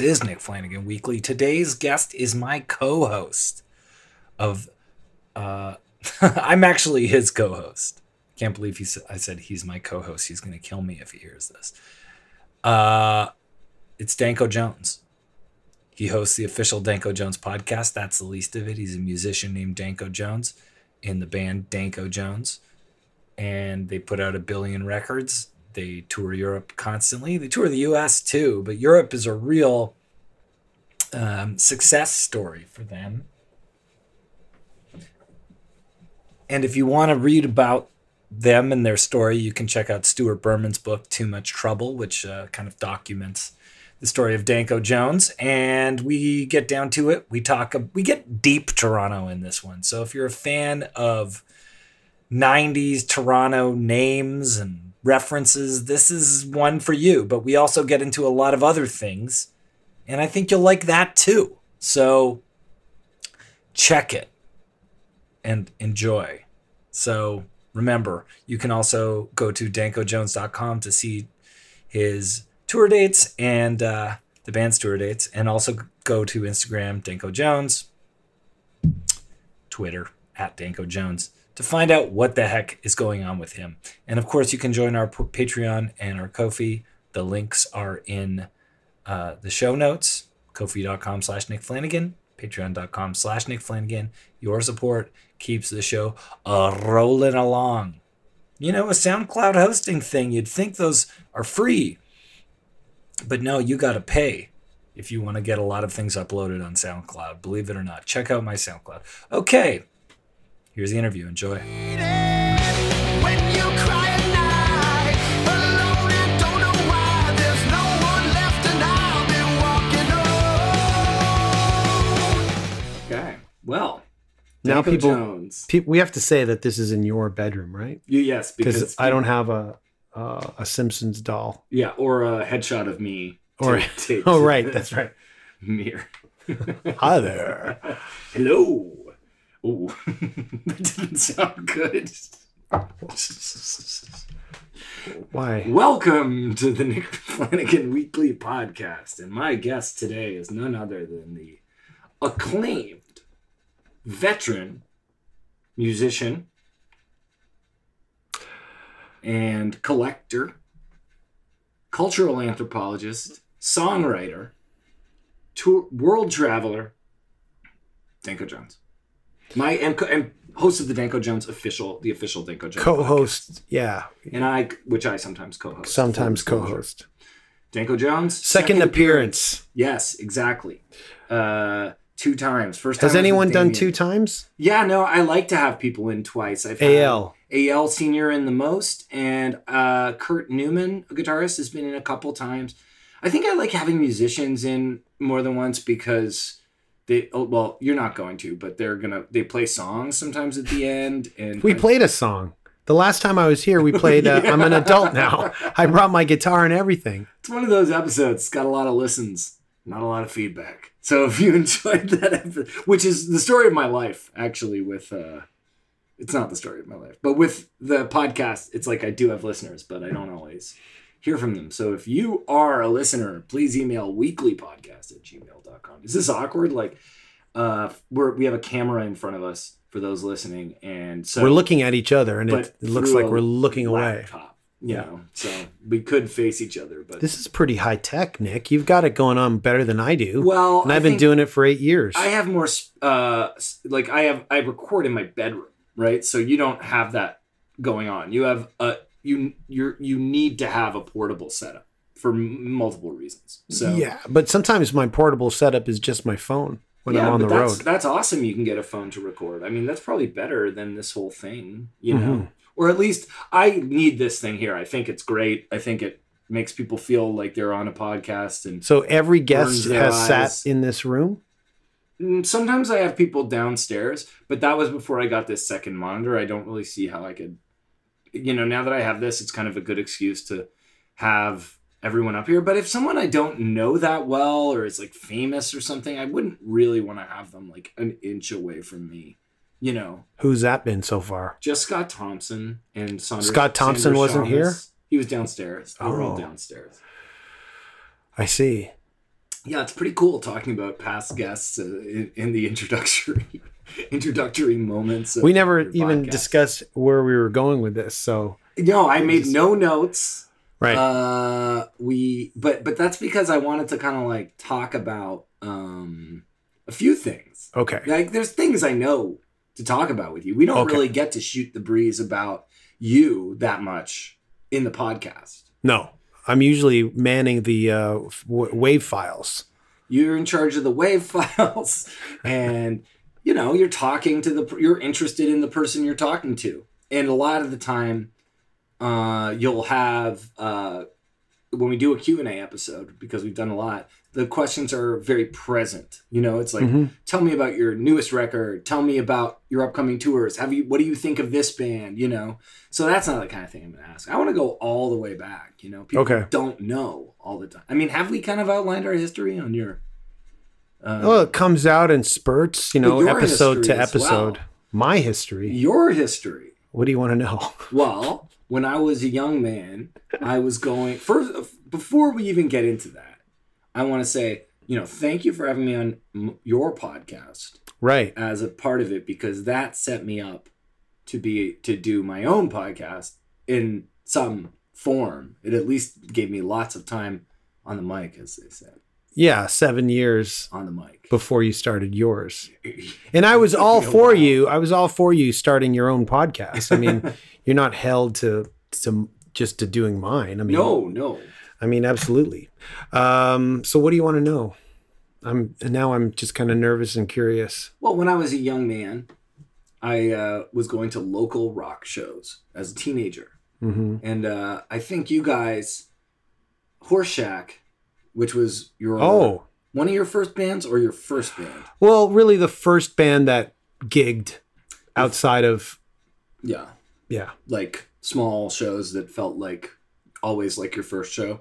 This is Nick Flanagan Weekly. Today's guest is my co host of. Uh, I'm actually his co host. Can't believe he said, I said he's my co host. He's going to kill me if he hears this. Uh, it's Danko Jones. He hosts the official Danko Jones podcast. That's the least of it. He's a musician named Danko Jones in the band Danko Jones. And they put out a billion records. They tour Europe constantly. They tour the US too, but Europe is a real um, success story for them. And if you want to read about them and their story, you can check out Stuart Berman's book, Too Much Trouble, which uh, kind of documents the story of Danko Jones. And we get down to it. We talk, we get deep Toronto in this one. So if you're a fan of 90s Toronto names and references, this is one for you. But we also get into a lot of other things. And I think you'll like that too. So check it and enjoy. So remember, you can also go to dankojones.com to see his tour dates and uh, the band's tour dates, and also go to Instagram, Danko Jones, Twitter, at Danko Jones, to find out what the heck is going on with him. And of course, you can join our Patreon and our Ko-fi. The links are in uh, the show notes, ko-fi.com slash Nick Flanagan, patreon.com slash Nick Flanagan. Your support keeps the show uh, rolling along. You know, a SoundCloud hosting thing, you'd think those are free. But no, you got to pay if you want to get a lot of things uploaded on SoundCloud. Believe it or not. Check out my SoundCloud. Okay, here's the interview. Enjoy. When you cry at night, alone and don't know why, there's no one left and I'll be walking home. Okay. Well, Now Danko people- Jones. Pe- we have to say that this is in your bedroom, right? You, yes, Because because I don't have a uh, a Simpsons doll. Yeah, or a headshot of me. Or ta- taped oh, right, that's right. Mirror. Hi there. Hello. Ooh, that didn't sound good. Why? Welcome to the Nick Flanagan Weekly Podcast, and my guest today is none other than the acclaimed veteran musician and collector, cultural anthropologist, songwriter, tour, world traveler, Danko Jones. My and, and host of the Danko Jones official, the official Danko Jones Co-host, yeah, and I, which I sometimes co-host. sometimes co-host. Danko Jones. Second appearance. Yes, exactly. Uh, two times. First time Has anyone done two times? Yeah, no, I like to have people in twice. I've AL. AL senior in the most, and uh, Kurt Newman, a guitarist, has been in a couple times. I think I like having musicians in more than once because they. Oh, well, you're not going to, but they're gonna. They play songs sometimes at the end, and We I- played a song. The last time I was here, we played. Uh, I'm an adult now. I brought my guitar and everything. It's one of those episodes. It's got a lot of listens, not a lot of feedback. So if you enjoyed that, episode, which is the story of my life, actually, with uh, it's not the story of my life, but with the podcast, it's like I do have listeners, but I don't always hear from them. So if you are a listener, please email weeklypodcast at gmail.com. Is this awkward? Like, uh, we're we have a camera in front of us for those listening, and so we're looking at each other, and it, it looks like we're looking away. laptop, You know, so we could face each other, but This is pretty high tech, Nick. You've got it going on better than I do. well, and I've been doing it for eight years. I have more uh like I have I record in my bedroom, right? So you don't have that going on. You have a you you're you need to have a portable setup for m- multiple reasons. So yeah, but sometimes my portable setup is just my phone when yeah, I'm on the that's, road. That's awesome. You can get a phone to record. I mean, that's probably better than this whole thing, you know. Mhm. Or at least I need this thing here. I think it's great. I think it makes people feel like they're on a podcast and So every guest has eyes. sat in this room. Mm, Sometimes I have people downstairs, but that was before I got this second monitor. I don't really see how I could, you know, now that I have this, it's kind of a good excuse to have everyone up here. But if someone I don't know that well or is like famous or something, I wouldn't really want to have them like an inch away from me. You know, Who's that been so far? just Scott Thompson and Scott Thompson wasn't here? He was downstairs. They were all Oh. downstairs. I see. yeah, it's pretty cool talking about past guests uh, in, in the introductory introductory moments. Of We never even podcast. discussed where we were going with this. So, No, I made no notes. Right. Uh, we, but but that's because I wanted to kind of like talk about um a few things. okay. Like, there's things I know to talk about with you. We don't Okay. really get to shoot the breeze about you that much in the podcast. No, I'm usually manning the uh, w- wave files. you're in charge of the wave files and you know you're talking to the you're interested in the person you're talking to and a lot of the time uh, you'll have uh, when we do a q&a episode because we've done a lot the questions are very present you know it's like Mhm. tell me about your newest record tell me about your upcoming tours have you what do you think of this band you know so that's not the kind of thing i'm going to ask i want to go all the way back you know people Okay. don't know all the time i mean have we kind of outlined our history on your uh, Well, it comes out in spurts, you know, episode to episode. well. My history. your history What do you want to know? well when i was a young man i was going first before we even get into that i want to say you know thank you for having me on your podcast Right. as a part of it because that set me up to be to do my own podcast in some form. It at least gave me lots of time on the mic, as they said, Yeah, seven years on the mic. before you started yours. And I was all for wow. you. I was all for you starting your own podcast. I mean, you're not held to to just to doing mine. I mean, No, no. I mean, absolutely. Um, so, what do you want to know? I'm and now. I'm just kind of nervous and curious. Well, when I was a young man, I uh, was going to local rock shows as a teenager, hmm and uh, I think you guys, Horseshack, which was your Oh, one of your first bands or your first band. well, really, the first band that gigged outside of Yeah. yeah. like small shows that felt like always like your first show.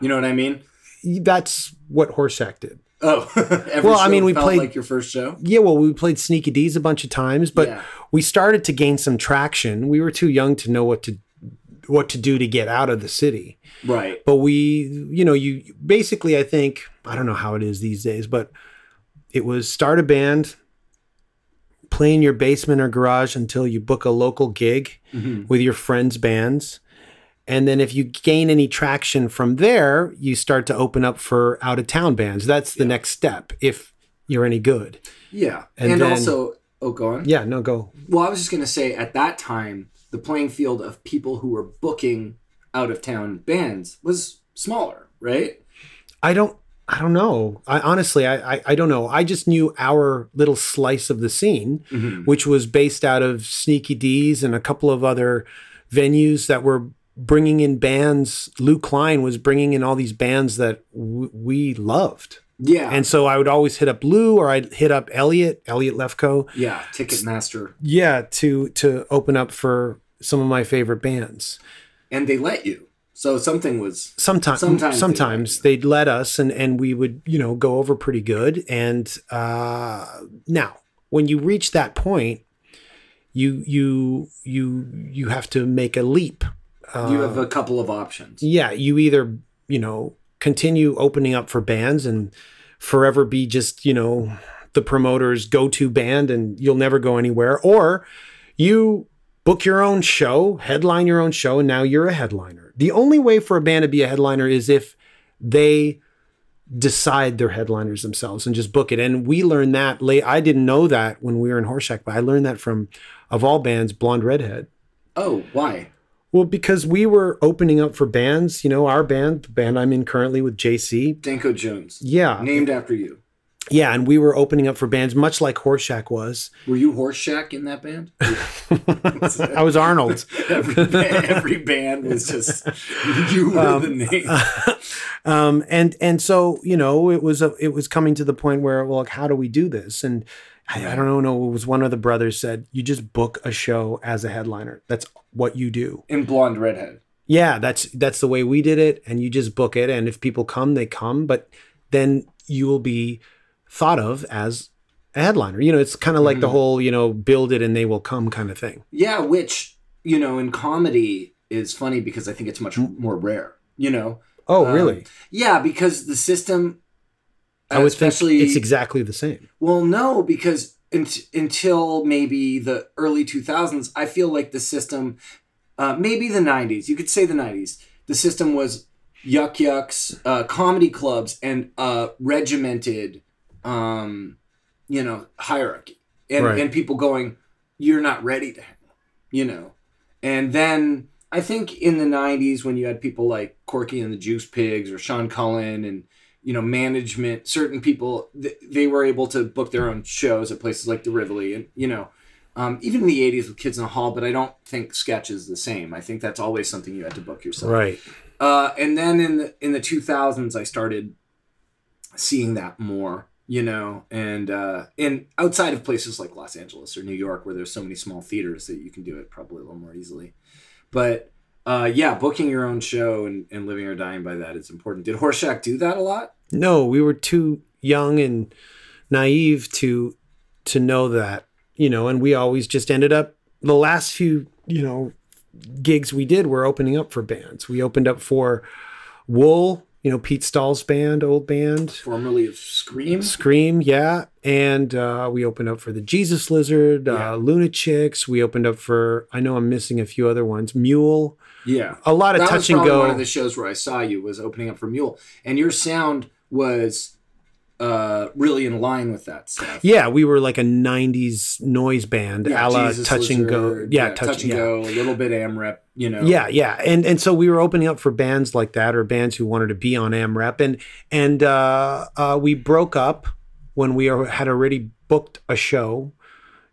You know what I mean? That's what Horseshack did. Oh, Well, I mean, we played- like your first show. Yeah, well, we played Sneaky Dee's a bunch of times, but Yeah. we started to gain some traction. We were too young to know what to what to do to get out of the city. Right. But we, you know, you basically, I think, I don't know how it is these days, but it was start a band, play in your basement or garage until you book a local gig Mhm. with your friends' bands. And then if you gain any traction from there, you start to open up for out of town bands. That's the next step if you're any good. Yeah. And And, then- also, oh, go on. Yeah, no, go. Well, I was just going to say at that time, the playing field of people who were booking out of town bands was smaller, right? I don't I don't know. I honestly I, I I don't know. I just knew our little slice of the scene, Mhm. which was based out of Sneaky Dee's and a couple of other venues that were bringing in bands. Lou Klein was bringing in all these bands that w- we loved. Yeah. And so I would always hit up Lou or I'd hit up Elliot, Elliot Lefko. yeah. Ticketmaster. Yeah, to to open up for some of my favorite bands. And they let you. So something was. sometimes Sometimes sometimes, they they'd let us and and we would you know go over pretty good and uh now when you reach that point you you you you have to make a leap you have a couple of options. yeah you either you know continue opening up for bands and forever be just you know the promoter's go-to band and you'll never go anywhere. Or you book your own show headline your own show and now you're a headliner. The only way for a band to be a headliner is if they decide they're headliners themselves and just book it. And we learned that late i didn't know that when we were in horseshack but i learned that from of all bands blonde redhead. Oh, why? Well, because we were opening up for bands, you know, our band, the band I'm in currently with JC. Danko Jones. Yeah. Named after you. Yeah. And we were opening up for bands much like Horseshack was. Were you Horseshack in that band? I was Arnold. every, band, every band was just you were the name. um, and and so, you know, it was a, it was coming to the point where, well, like, how do we do this? And I, I don't know, no, it was one of the brothers said, you just book a show as a headliner. That's what you do. In Blonde Redhead. Yeah, that's that's the way we did it, and you just book it, and if people come, they come, but then you will be thought of as a headliner. You know, it's kind of like the whole you know build it and they will come kind of thing. Yeah, which, you know, in comedy is funny because I think it's much more rare, you know? Oh, Um, really? Yeah, because the system I would Especially- think it's exactly the same. Well, no, because unt- until maybe the early 2000s, I feel like the system, uh, maybe the 90s, you could say the 90s, the system was Yuk Yuk's, uh, comedy clubs, and uh, regimented, um, you know, hierarchy. And, Right. and people going, you're not ready to you know. And then I think in the 90s, when you had people like Corky and the Juice Pigs or Sean Cullen and you know management certain people th- they were able to book their own shows at places like the rivoli and you know um, even in the 80s with kids in the hall but i don't think sketch is the same. I think that's always something you had to book yourself. Right. uh, and then in the in the 2000s i started seeing that more you know and uh, and outside of places like los angeles or new york where there's so many small theaters that you can do it probably a little more easily. But uh, yeah booking your own show and, and living or dying by that is important did horseshack do that a lot No, we were too young and naive to to know that, you know, and we always just ended up the last few, you know, gigs we did were opening up for bands. We opened up for Wool, you know, Pete Stahl's band, old band. formerly of Scream. Scream, yeah. And uh, we opened up for the Jesus Lizard, Yeah. uh, Lunachicks. We opened up for, I know I'm missing a few other ones, Mule. Yeah, A lot of that touch was and go. one of the shows where I saw you was opening up for Mule, and your sound was uh, really in line with that stuff. Yeah, we were like a '90s noise band, a la Jesus Touch and Go. Lizard, Yeah, touch, and yeah. go, a little bit AMREP, you know. Yeah, yeah, and and so we were opening up for bands like that, or bands who wanted to be on AMREP, and and uh, uh, we broke up when we had already booked a show.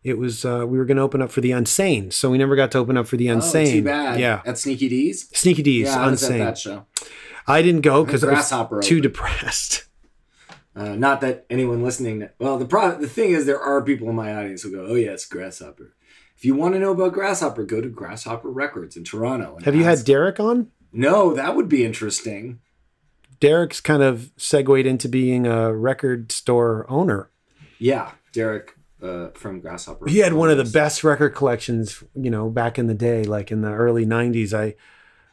It was uh, we were going to open up for the Unsane, so we never got to open up for the Unsane. Oh, too bad. Yeah, At Sneaky Dee's. Sneaky Dee's, Yeah, I was at Unsane. that show. I didn't go because I was Grasshopper too depressed. Uh, not that anyone listening. Well, the pro- the thing is, there are people in my audience who go, "Oh yes, Grasshopper." If you want to know about Grasshopper, go to Grasshopper Records in Toronto. Have you had Derek on? No, that would be interesting. Derek's kind of segued into being a record store owner. Yeah, Derek uh, from Grasshopper. He had one of the best record collections, you know, back in the day, like in the early '90s. I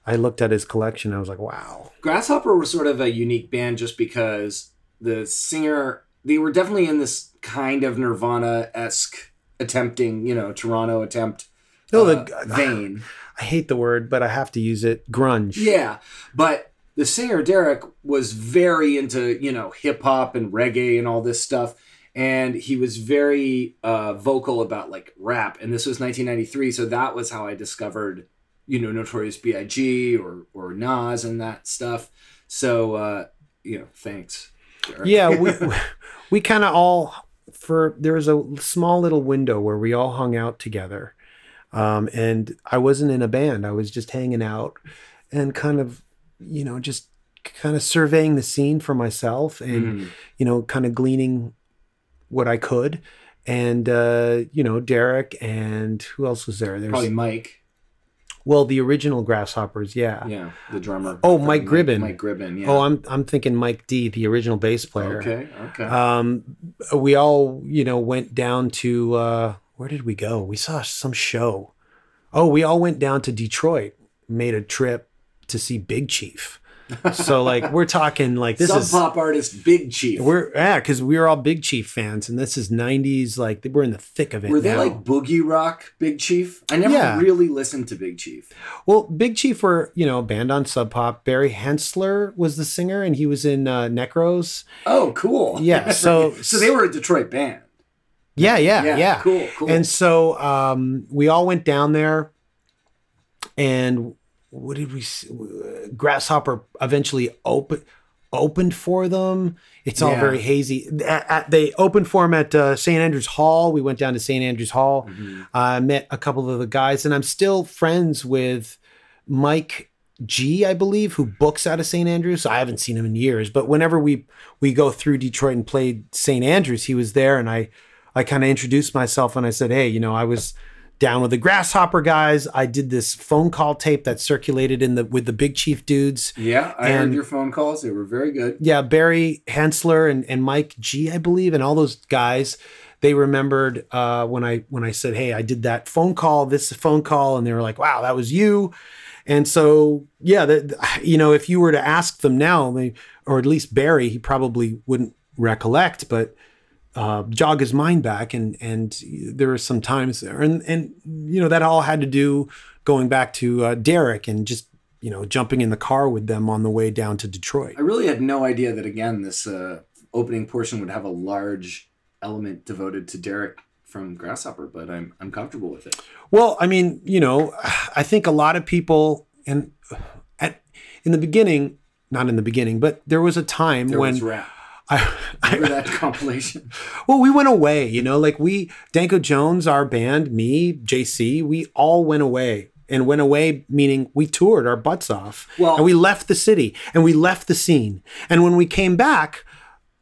I looked at his collection. I was like, wow. Grasshopper was sort of a unique band just because the singer they were definitely in this kind of Nirvana esque attempting, you know, Toronto attempt No, uh, the vein. I hate the word, but I have to use it. Grunge. Yeah, but the singer Derek was very into you know hip hop and reggae and all this stuff, and he was very uh, vocal about like rap. And this was 1993, so that was how I discovered you know Notorious B.I.G. or or Nas and that stuff. So uh, you know, thanks. Derek. Yeah, we we kind of all for there was a small little window where we all hung out together, um, and I wasn't in a band. I was just hanging out and kind of, you know, just kind of surveying the scene for myself and Mhm. you know, kind of gleaning what I could. And uh, you know, Derek and who else was there? There's probably Mike. well, the original Grasshoppers, yeah. Yeah, the drummer. Oh, Mike Gribben. Mike Gribben. Yeah. Oh, I'm I'm thinking Mike D, the original bass player. okay. Okay. Um, we all, you know, went down to uh, where did we go? We saw some show. Oh, we all went down to Detroit, made a trip to see Big Chief. So like we're talking like this Sub is pop artist Big Chief. we're yeah because we were all Big Chief fans and this is '90s like we're in the thick of it. Were they now. like boogie rock Big Chief? I never Yeah. really listened to Big Chief. Well, Big Chief were, you know, a band on Sub Pop. Barry Henssler was the singer and he was in uh, Necros. Oh, cool. Yeah, so- so they were a Detroit band. Yeah, yeah, Yeah, yeah. cool, cool. And so um, we all went down there and what did we s- Grasshopper eventually open opened for them. It's all Yeah. very hazy. At- at- they opened for them at uh, St. Andrews Hall. We went down to St. Andrews Hall. Mm-hmm. I met a couple of the guys, and I'm still friends with Mike G, I believe, who books out of St. Andrews. I haven't seen him in years, but whenever we we go through Detroit and played St. Andrews, he was there, and I I kind of introduced myself and I said, hey, you know, I was down with the Grasshopper guys. I did this phone call tape that circulated in the with the Big Chief dudes. Yeah, I And- heard your phone calls. They were very good. Yeah, Barry Henssler and, and Mike G, I believe, and all those guys. They remembered uh, when I when I said, "Hey, I did that phone call. This phone call," and they were like, "Wow, that was you." And so, yeah, that you know, if you were to ask them now, they, or at least Barry, he probably wouldn't recollect, but uh, jog his mind back, and and there were some times there, and and you know that all had to do going back to uh, Derek and just you know jumping in the car with them on the way down to Detroit. I really had no idea that again this uh, opening portion would have a large element devoted to Derek from Grasshopper, but I'm I'm comfortable with it. Well, I mean, you know, I think a lot of people and at in the beginning, not in the beginning, but there was a time There when was rap. I, Remember that compilation? well, we went away, you know, like we Danko Jones, our band, me, JC, we all went away. And went away meaning we toured our butts off. Well- and we left the city and we left the scene. And when we came back,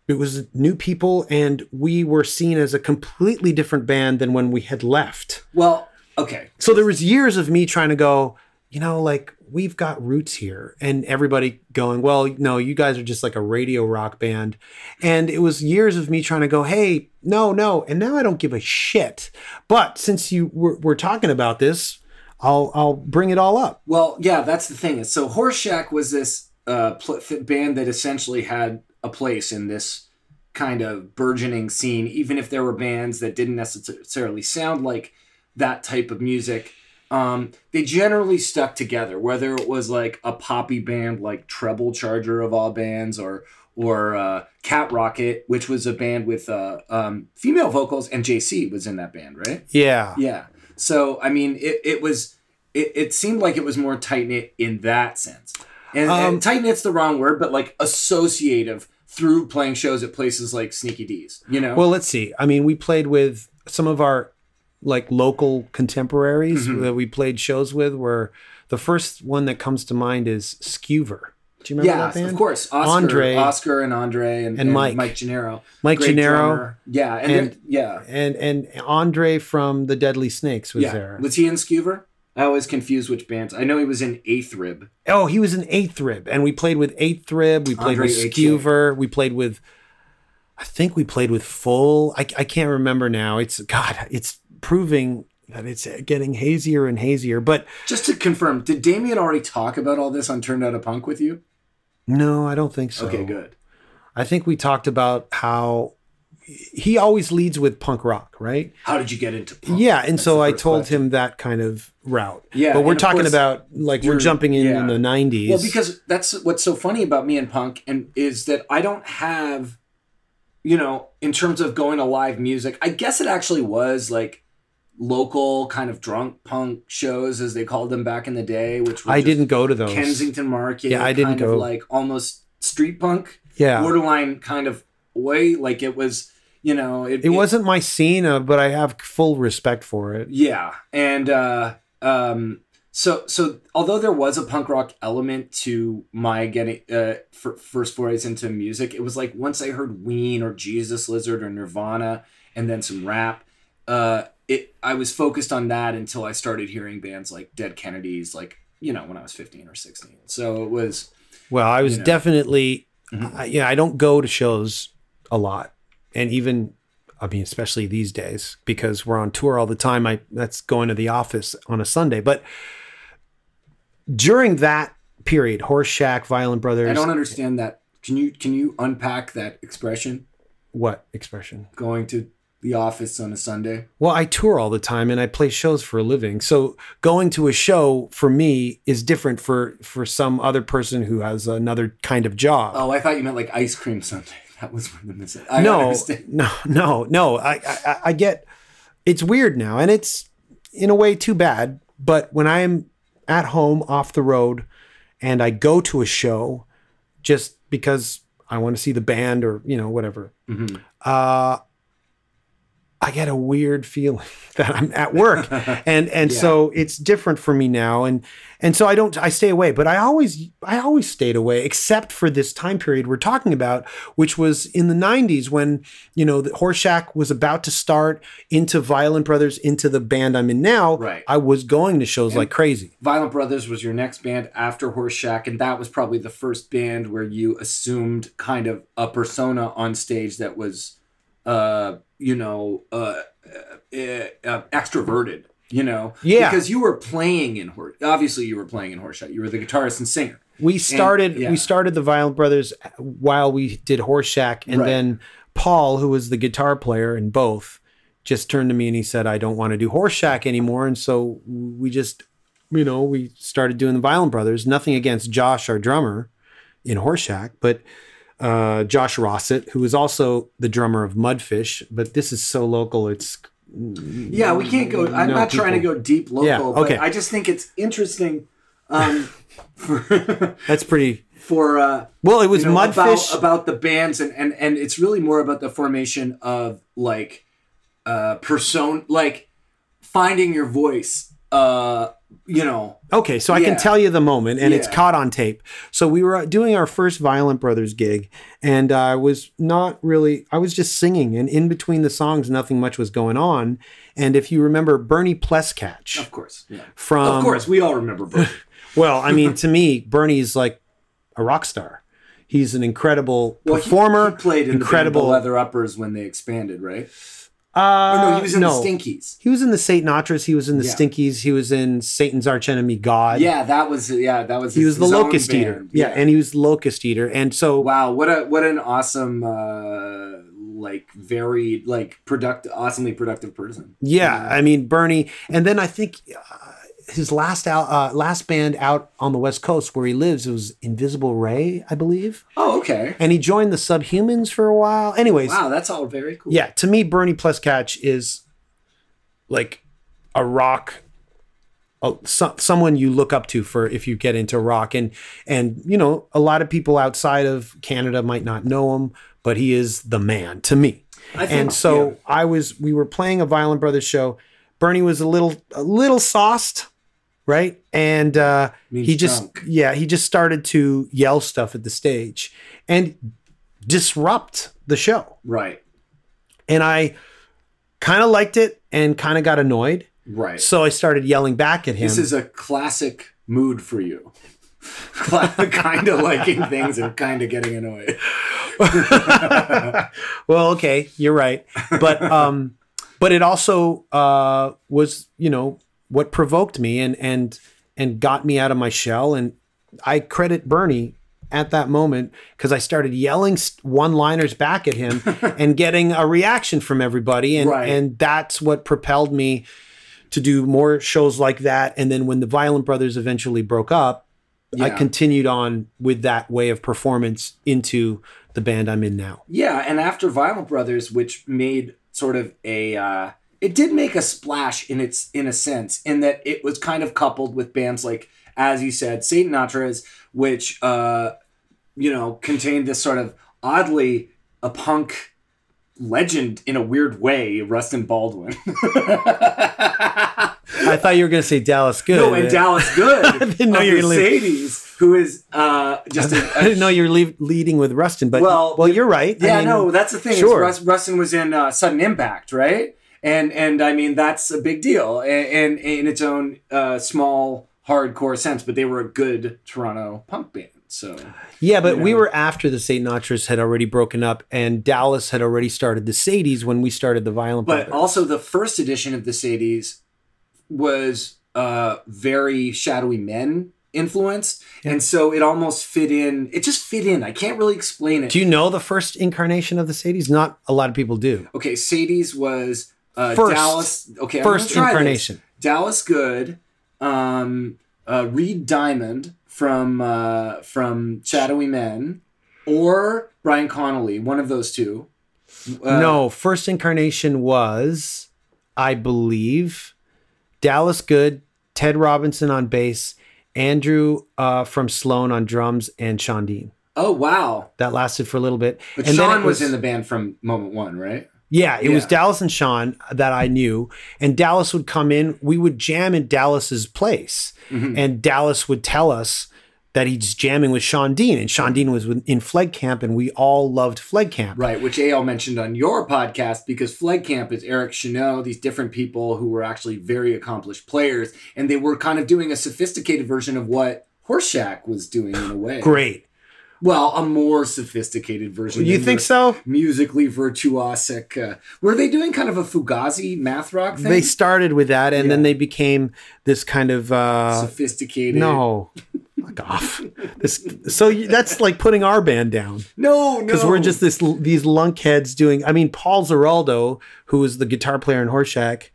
it was new people and we were seen as a completely different band than when we had left. Well, okay. So there was years of me trying to go, you know, like we've got roots here, and everybody going, well, no, you guys are just like a radio rock band, and it was years of me trying to go, hey, no, no, and now I don't give a shit. But since you were, were talking about this, I'll I'll bring it all up. Well, yeah, that's the thing. So Horseshack was this uh, pl- band that essentially had a place in this kind of burgeoning scene, even if there were bands that didn't necessarily sound like that type of music. Um, they generally stuck together, whether it was like a poppy band like Treble Charger of all bands, or or uh, Cat Rocket, which was a band with uh, um, female vocals, and JC was in that band, right? Yeah, Yeah. So I mean, it, it was it, it seemed like it was more tight knit in that sense, and, Um, and tight knit's the wrong word, but like associative through playing shows at places like Sneaky Dee's. You know. Well, let's see. I mean, we played with some of our like local contemporaries Mm-hmm. that we played shows with. Where the first one that comes to mind is Skewer. Do you remember yeah, that band? of course. Oscar, Andre. Oscar, and Andre, and, And Mike. Mike Gennaro, Mike Great Gennaro. drummer. Yeah, and, And- yeah, and and Andre from the Deadly Snakes was yeah. there. Was he in Skewer? I always confuse which bands. I know he was in Eighth Rib. oh, he was in Eighth Rib, and we played with Eighth Rib. We played Andre with. Skewer. We played with, I think we played with Full. I, I can't remember now. It's God. It's proving that it's getting hazier and hazier. But Just to confirm, did Damian already talk about all this on Turned Out a Punk with you? no, I don't think so. Okay, good. I think we talked about how he always leads with punk rock, right? How did you get into punk? Yeah, and That's so I told question. him that kind of route. Yeah, but we're talking about like we're jumping in yeah. in the '90s. Well, because that's what's so funny about me and punk, and is that I don't have, you know, in terms of going to live music. I guess it actually was like local kind of drunk punk shows, as they called them back in the day, which I didn't go to those. Kensington Market. Yeah, I didn't kind of go. like almost street punk, Yeah, borderline kind of way. Like it was, you know, it wasn't my scene, uh, but I have full respect for it. Yeah, and uh, um, so so although there was a punk rock element to my getting uh, f- first forays into music, it was like once I heard Ween or Jesus Lizard or Nirvana, and then some rap. Uh, it I was focused on that until I started hearing bands like Dead Kennedys, like you know when I was fifteen or sixteen. So it was Well, I was You know. definitely, Mhm. I- yeah, I don't go to shows a lot, and even, I mean, especially these days because we're on tour all the time. I that's going to the office on a Sunday, but during that period, Horse Shack, Violent Brothers, I don't understand that. Can you can you unpack that expression? what expression? Going to the office on a Sunday. Well, I tour all the time and I play shows for a living. So going to a show for me is different for for some other person who has another kind of job. Oh, I thought you meant like ice cream Sunday. That was one of the missing. I no, understand. no, no, no. I, I I get it's weird now, and it's in a way too bad. But when I am at home off the road and I go to a show just because I want to see the band or you know whatever, Mhm. uh, I get a weird feeling that I'm at work, and and Yeah. so it's different for me now, and and so I don't I stay away, but I always I always stayed away, except for this time period we're talking about, which was in the '90s when you know the Horseshack was about to start into Violent Brothers, into the band I'm in now. Right. I was going to shows like crazy. Violent Brothers was your next band after Horse Shack, and that was probably the first band where you assumed kind of a persona on stage that was, uh, you know, uh, uh, uh, extroverted. You know, Yeah. because you were playing in horse. Obviously, you were playing in Horseshot. You were the guitarist and singer. We started yeah. we started the Violent Brothers while we did Horseshack, and Right. then Paul, who was the guitar player in both, just turned to me and he said, "I don't want to do Horseshack anymore," and so we just, you know, we started doing the Violent Brothers. Nothing against Josh, our drummer, in Horseshack, but uh, Josh Rossett, who is also the drummer of Mudfish, but this is so local. It's Yeah, we can't go. I'm No, not trying to go deep local, Yeah, okay. but I just think it's interesting um, for that's pretty. for uh, Well, it was you know, Mudfish. about, about the bands and, and and it's really more about the formation of like uh person like finding your voice uh you know Okay, so I can tell you the moment, and it's caught on tape. So we were uh, doing our first Violent Brothers gig, and I was not really. I was just singing, and in between the songs, nothing much was going on. And if you remember Bernie Pleskatch of course yeah from, of course we all remember Bernie. Well, I mean, to me, Bernie's like a rock star. He's an incredible Well, performer. he, played in incredible. the leather uppers when they expanded right uh, oh no he was in the stinkies He was in the Satanatras. He was in the Yeah. Stinkies. He was in Satan's archenemy God. yeah that was yeah that was He was the his locust eater. band. Yeah, and he was locust eater. And so wow what a what an awesome uh like very like productive awesomely productive person Yeah, I mean Bernie, and then I think uh, his last out, uh, last band out on the West Coast where he lives was Invisible Ray, I believe, oh okay and he joined the Subhumans for a while. Anyways, wow that's all very cool yeah, to me Bernie Pleskatch is like a rock. a- so, someone you look up to for if you get into rock and and you know a lot of people outside of Canada might not know him but he is the man to me I think- and so yeah. I was we were playing a Violent Brothers show. Bernie was a little a little sauced, right? And uh, he just drunk. yeah he just started to yell stuff at the stage and disrupt the show. right And I kind of liked it and kind of got annoyed. right So I started yelling back at him. This is a classic mood for you. kind of liking things and kind of getting annoyed. well, okay, you're right, but um, but it also uh was you know what provoked me and and and got me out of my shell, and I credit Bernie at that moment because I started yelling one-liners back at him and getting a reaction from everybody, and Right. and that's what propelled me to do more shows like that. And then when the Violent Brothers eventually broke up, I continued on with that way of performance into the band I'm in now. Yeah, and after Violent Brothers, which made sort of a uh, it did make a splash in its in a sense, in that it was kind of coupled with bands like, as you said, Satanatras, which uh, you know, contained this sort of oddly a punk legend in a weird way, Rustin Baldwin. I thought you were going to say Dallas Good. No, and Dallas Good. I didn't know you were Mercedes, who is uh, just a, I didn't know you were leave, leading with Rustin, but Well, well, you're right. I Yeah, mean, no, that's the thing. sure. Russ, Rustin was in uh, Sudden Impact, right? And and I mean that's a big deal, and, and in its own uh, small hardcore sense. But they were a good Toronto punk band. So yeah, but you we were after the Satanatras had already broken up, and Dallas had already started the Sadies when we started the Violent but Brothers. also the first edition of the Sadies was uh, very shadowy men influenced, and so it almost fit in. It just fit in. I can't really explain it. Do you know the first incarnation of the Sadies? Not a lot of people do. Okay, Sadie's was uh, First. Dallas. Okay, I'm First gonna this. incarnation. Dallas Good, um, uh, Reid Diamond from uh, from Shadowy Men, or Brian Connelly. One of those two. Uh, no, first incarnation was, I believe, Dallas Good, Ted Robinson on bass, Andrew uh, from Sloan on drums, and Sean Dean. Oh wow! That lasted for a little bit. But and then Sean it was, in the band from Moment One, right? Yeah, it was Dallas and Sean that I knew, and Dallas would come in. We would jam in Dallas's place, Mm-hmm. and Dallas would tell us that he's jamming with Sean Dean, and Sean Dean was in Phleg Camp, and we all loved Phleg Camp. Right, which AL mentioned on your podcast because Phleg Camp is Eric Chenaux, these different people who were actually very accomplished players, and they were kind of doing a sophisticated version of what Horseshack was doing in a way. Great. Well, a more sophisticated version. You think so? Musically virtuosic. Uh, were they doing kind of a Fugazi math rock thing? They started with that, and then they became this kind of uh, sophisticated. no. Fuck off. This, so you, that's like putting our band down no, no. because we're just this these lunkheads doing. I mean, Paul Zeraldo, who was the guitar player in Horseshack,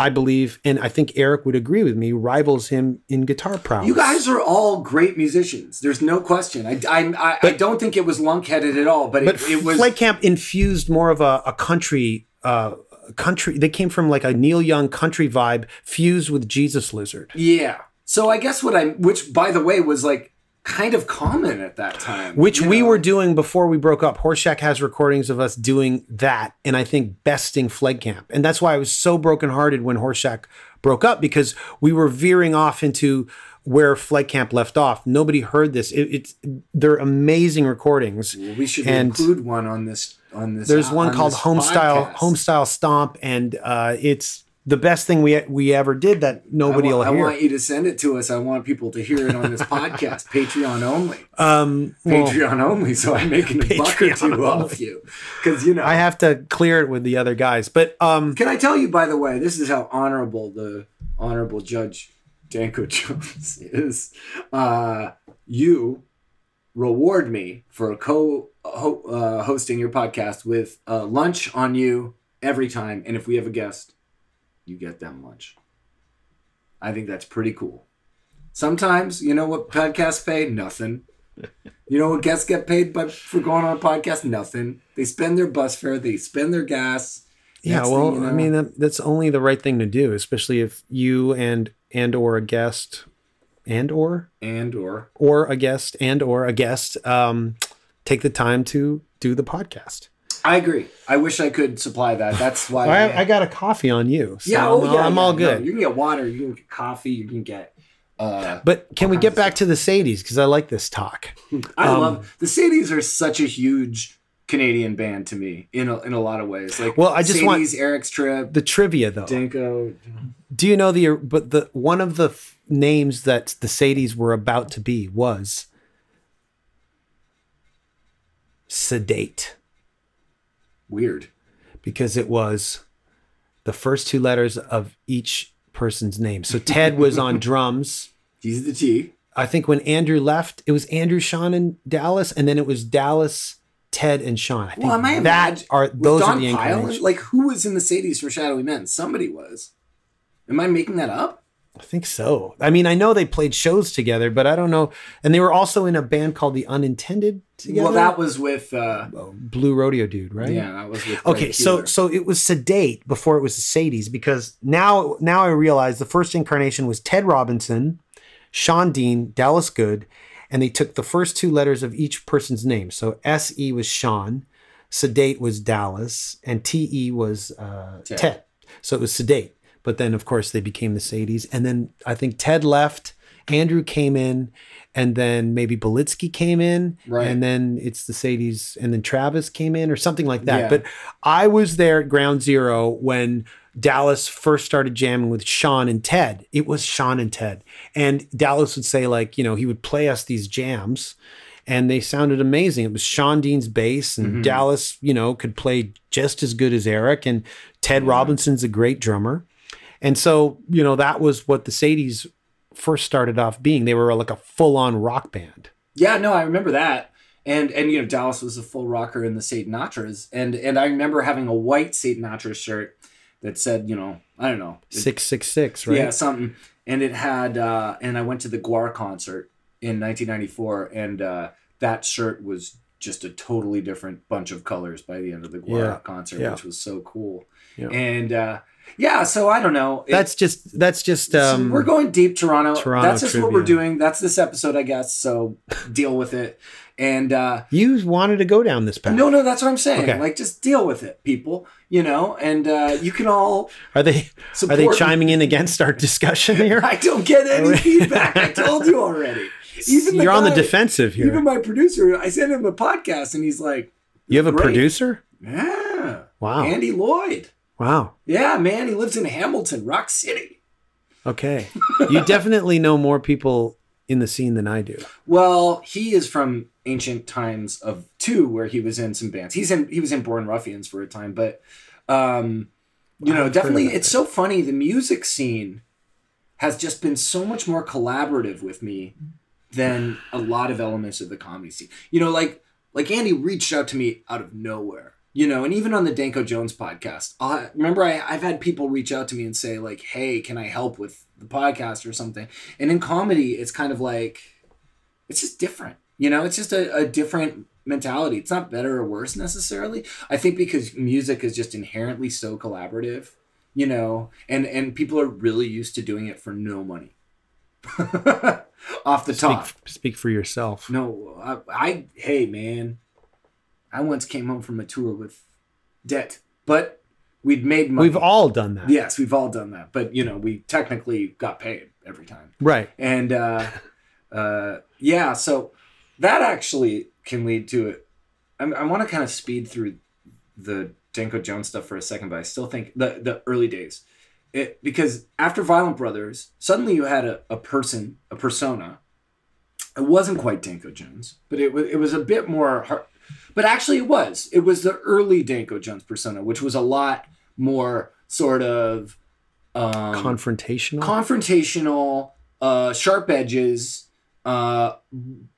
I believe, and I think Eric would agree with me, rivals him in guitar prowess. You guys are all great musicians. There's no question. I, I, I, I don't think it was lunkheaded at all, but, but it, it was. Flight Camp infused more of a, a country. Uh, country they came from like a neil young country vibe fused with jesus lizard yeah. So I guess what I, which by the way was like kind of common at that time, which we know? were doing before we broke up. Horseshack has recordings of us doing that, and I think besting Phleg Camp, and that's why I was so brokenhearted when Horseshack broke up because we were veering off into where Phleg Camp left off. Nobody heard this. It, it's they're amazing recordings. We should and include one on this. On this. There's one on called Homestyle podcast. Homestyle Stomp, and uh, it's the best thing we we ever did that I, nobody will I want you to send it to us. I want people to hear it on this podcast, Patreon only. um, well, Patreon only, so I'm making a buck or two off you. Because you know, I have to clear it with the other guys, but um, Can I tell you, by the way, this is how honorable the honorable Judge Danko Jones is. Uh, you reward me for co uh, hosting your podcast with uh, lunch on you every time, and if we have a guest, you get them lunch. I think that's pretty cool. Sometimes, you know what podcasts pay? Nothing. You know what guests get paid by for going on a podcast? Nothing. They spend their bus fare, they spend their gas. Yeah, well, you I mean that, that's only the right thing to do, especially if you and and or a guest and or and or or a guest and or a guest um, take the time to do the podcast. I agree. I wish I could supply that. That's why. I, I got a coffee on you, so yeah, I'm, oh, all- yeah, I'm yeah, all no, good. you can get water. You can get coffee. You can get. Uh, but can we get back to the Sadies because I like this talk. I Um, love the Sadies are such a huge Canadian band to me in a, in a lot of ways. Like Well, I just want- Sadie's, Eric's Trip, The trivia though. Danko. Do you know the but the one of the f- names that the Sadies were about to be was sedate Weird. because it was the first two letters of each person's name. So Ted was on drums. He's the T. I think when Andrew left, it was Andrew, Sean, and Dallas, and then it was Dallas, Ted, and Sean. I think Well, am I that imagine- are those Don are the Pyle- Like who was in the Sadies for Shadowy Men? Somebody was. Am I making that up? I think so. I mean, I know they played shows together, but I don't know. And they were also in a band called The Unintended together. Well, that was with. Uh, Blue Rodeo Dude, right? yeah, that was with. Okay, so so it was sedate before it was the Sadies because now now I realize the first incarnation was Ted Robinson, Sean Dean, Dallas Good, and they took the first two letters of each person's name. So S E was Sean, sedate was Dallas, and T E was uh, Ted. Ted. So it was sedate. But then of course they became the Sadies, and then I think Ted left. Andrew came in, and then maybe Belitsky came in, Right. and then it's the Sadies, and then Travis came in, or something like that. Yeah. But I was there at ground zero when Dallas first started jamming with Sean and Ted. It was Sean and Ted. And Dallas would say, like, you know, he would play us these jams and they sounded amazing. It was Sean Dean's bass, and Mm-hmm. Dallas, you know, could play just as good as Eric. And Ted Robinson's a great drummer. And so, you know, that was what the Sadies first started off being. They were like a full on rock band. Yeah, no, I remember that. And and you know, Dallas was a full rocker in the Satanatras. And and I remember having a white Satanatra shirt that said, you know, I don't know. 666, right? Yeah, something. And it had uh and I went to the Gwar concert in 1994 and uh that shirt was just a totally different bunch of colors by the end of the Gwar Yeah, concert, yeah. which was so cool. Yeah. And uh yeah, so I don't know. It- That's just, that's just, um, we're going deep, Toronto. Toronto That's just what we're doing. That's this episode, I guess. So deal with it. And uh, you wanted to go down this path. no, no, that's what I'm saying. Okay. Like, just deal with it, people. You know, and uh, you can all. Are they, Support are they chiming in against our discussion here? I don't get any feedback. I told you already. Even You're on the defensive here. Even my producer, I sent him a podcast, and he's like, you have a great. producer? "Yeah, Wow. Andy Lloyd. Wow. Yeah, man, he lives in Hamilton, Rock City." Okay. You definitely know more people in the scene than I do. Well, he is from ancient times of two, where he was in some bands. He's in he was in Born Ruffians for a time, but um, you know, I've definitely, it's so funny. The music scene has just been so much more collaborative with me than a lot of elements of the comedy scene. You know, like like Andy reached out to me out of nowhere. You know, and even on the Danko Jones podcast, I remember I, I've had people reach out to me and say like, "Hey, can I help with the podcast or something?" And in comedy, it's kind of like it's just different. You know, it's just a, a different mentality. It's not better or worse necessarily. I think because music is just inherently so collaborative, you know, and and people are really used to doing it for no money. Off the Speak, top. speak for yourself. No, I, I hey man, I once came home from a tour with debt, but we'd made money. We've all done that. yes, we've all done that, but you know, we technically got paid every time Right. and uh, uh, yeah, so that actually can lead to it. I, I want to kind of speed through the Danko Jones stuff for a second, but I still think the the early days, it because after Violent Brothers, suddenly you had a, a person, a persona. It wasn't quite Danko Jones, but it was it was a bit more. Hard, but actually, it was. It was the early Danko Jones persona, which was a lot more sort of um, Confrontational. confrontational, uh, sharp edges, uh,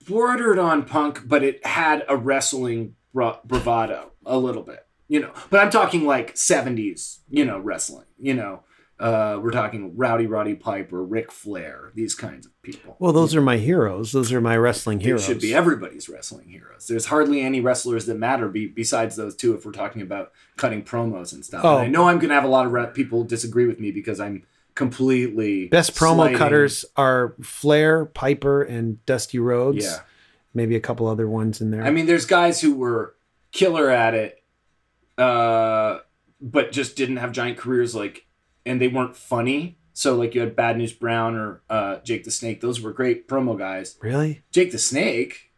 bordered on punk, but it had a wrestling bra- bravado a little bit, you know. But I'm talking like 70s, you know, wrestling, you know. Uh, we're talking Rowdy Roddy Piper, Ric Flair, these kinds of people. well, those are my heroes. Those are my wrestling It heroes. should be everybody's wrestling heroes. There's hardly any wrestlers that matter be, besides those two if we're talking about cutting promos and stuff. Oh. And I know I'm going to have a lot of people disagree with me because I'm completely Best promo slighting- cutters are Flair, Piper, and Dusty Rhodes. Yeah. Maybe a couple other ones in there. I mean, there's guys who were killer at it, uh, but just didn't have giant careers, like, and they weren't funny. So, like, you had Bad News Brown or uh, Jake the Snake. Those were great promo guys. really? Jake the Snake.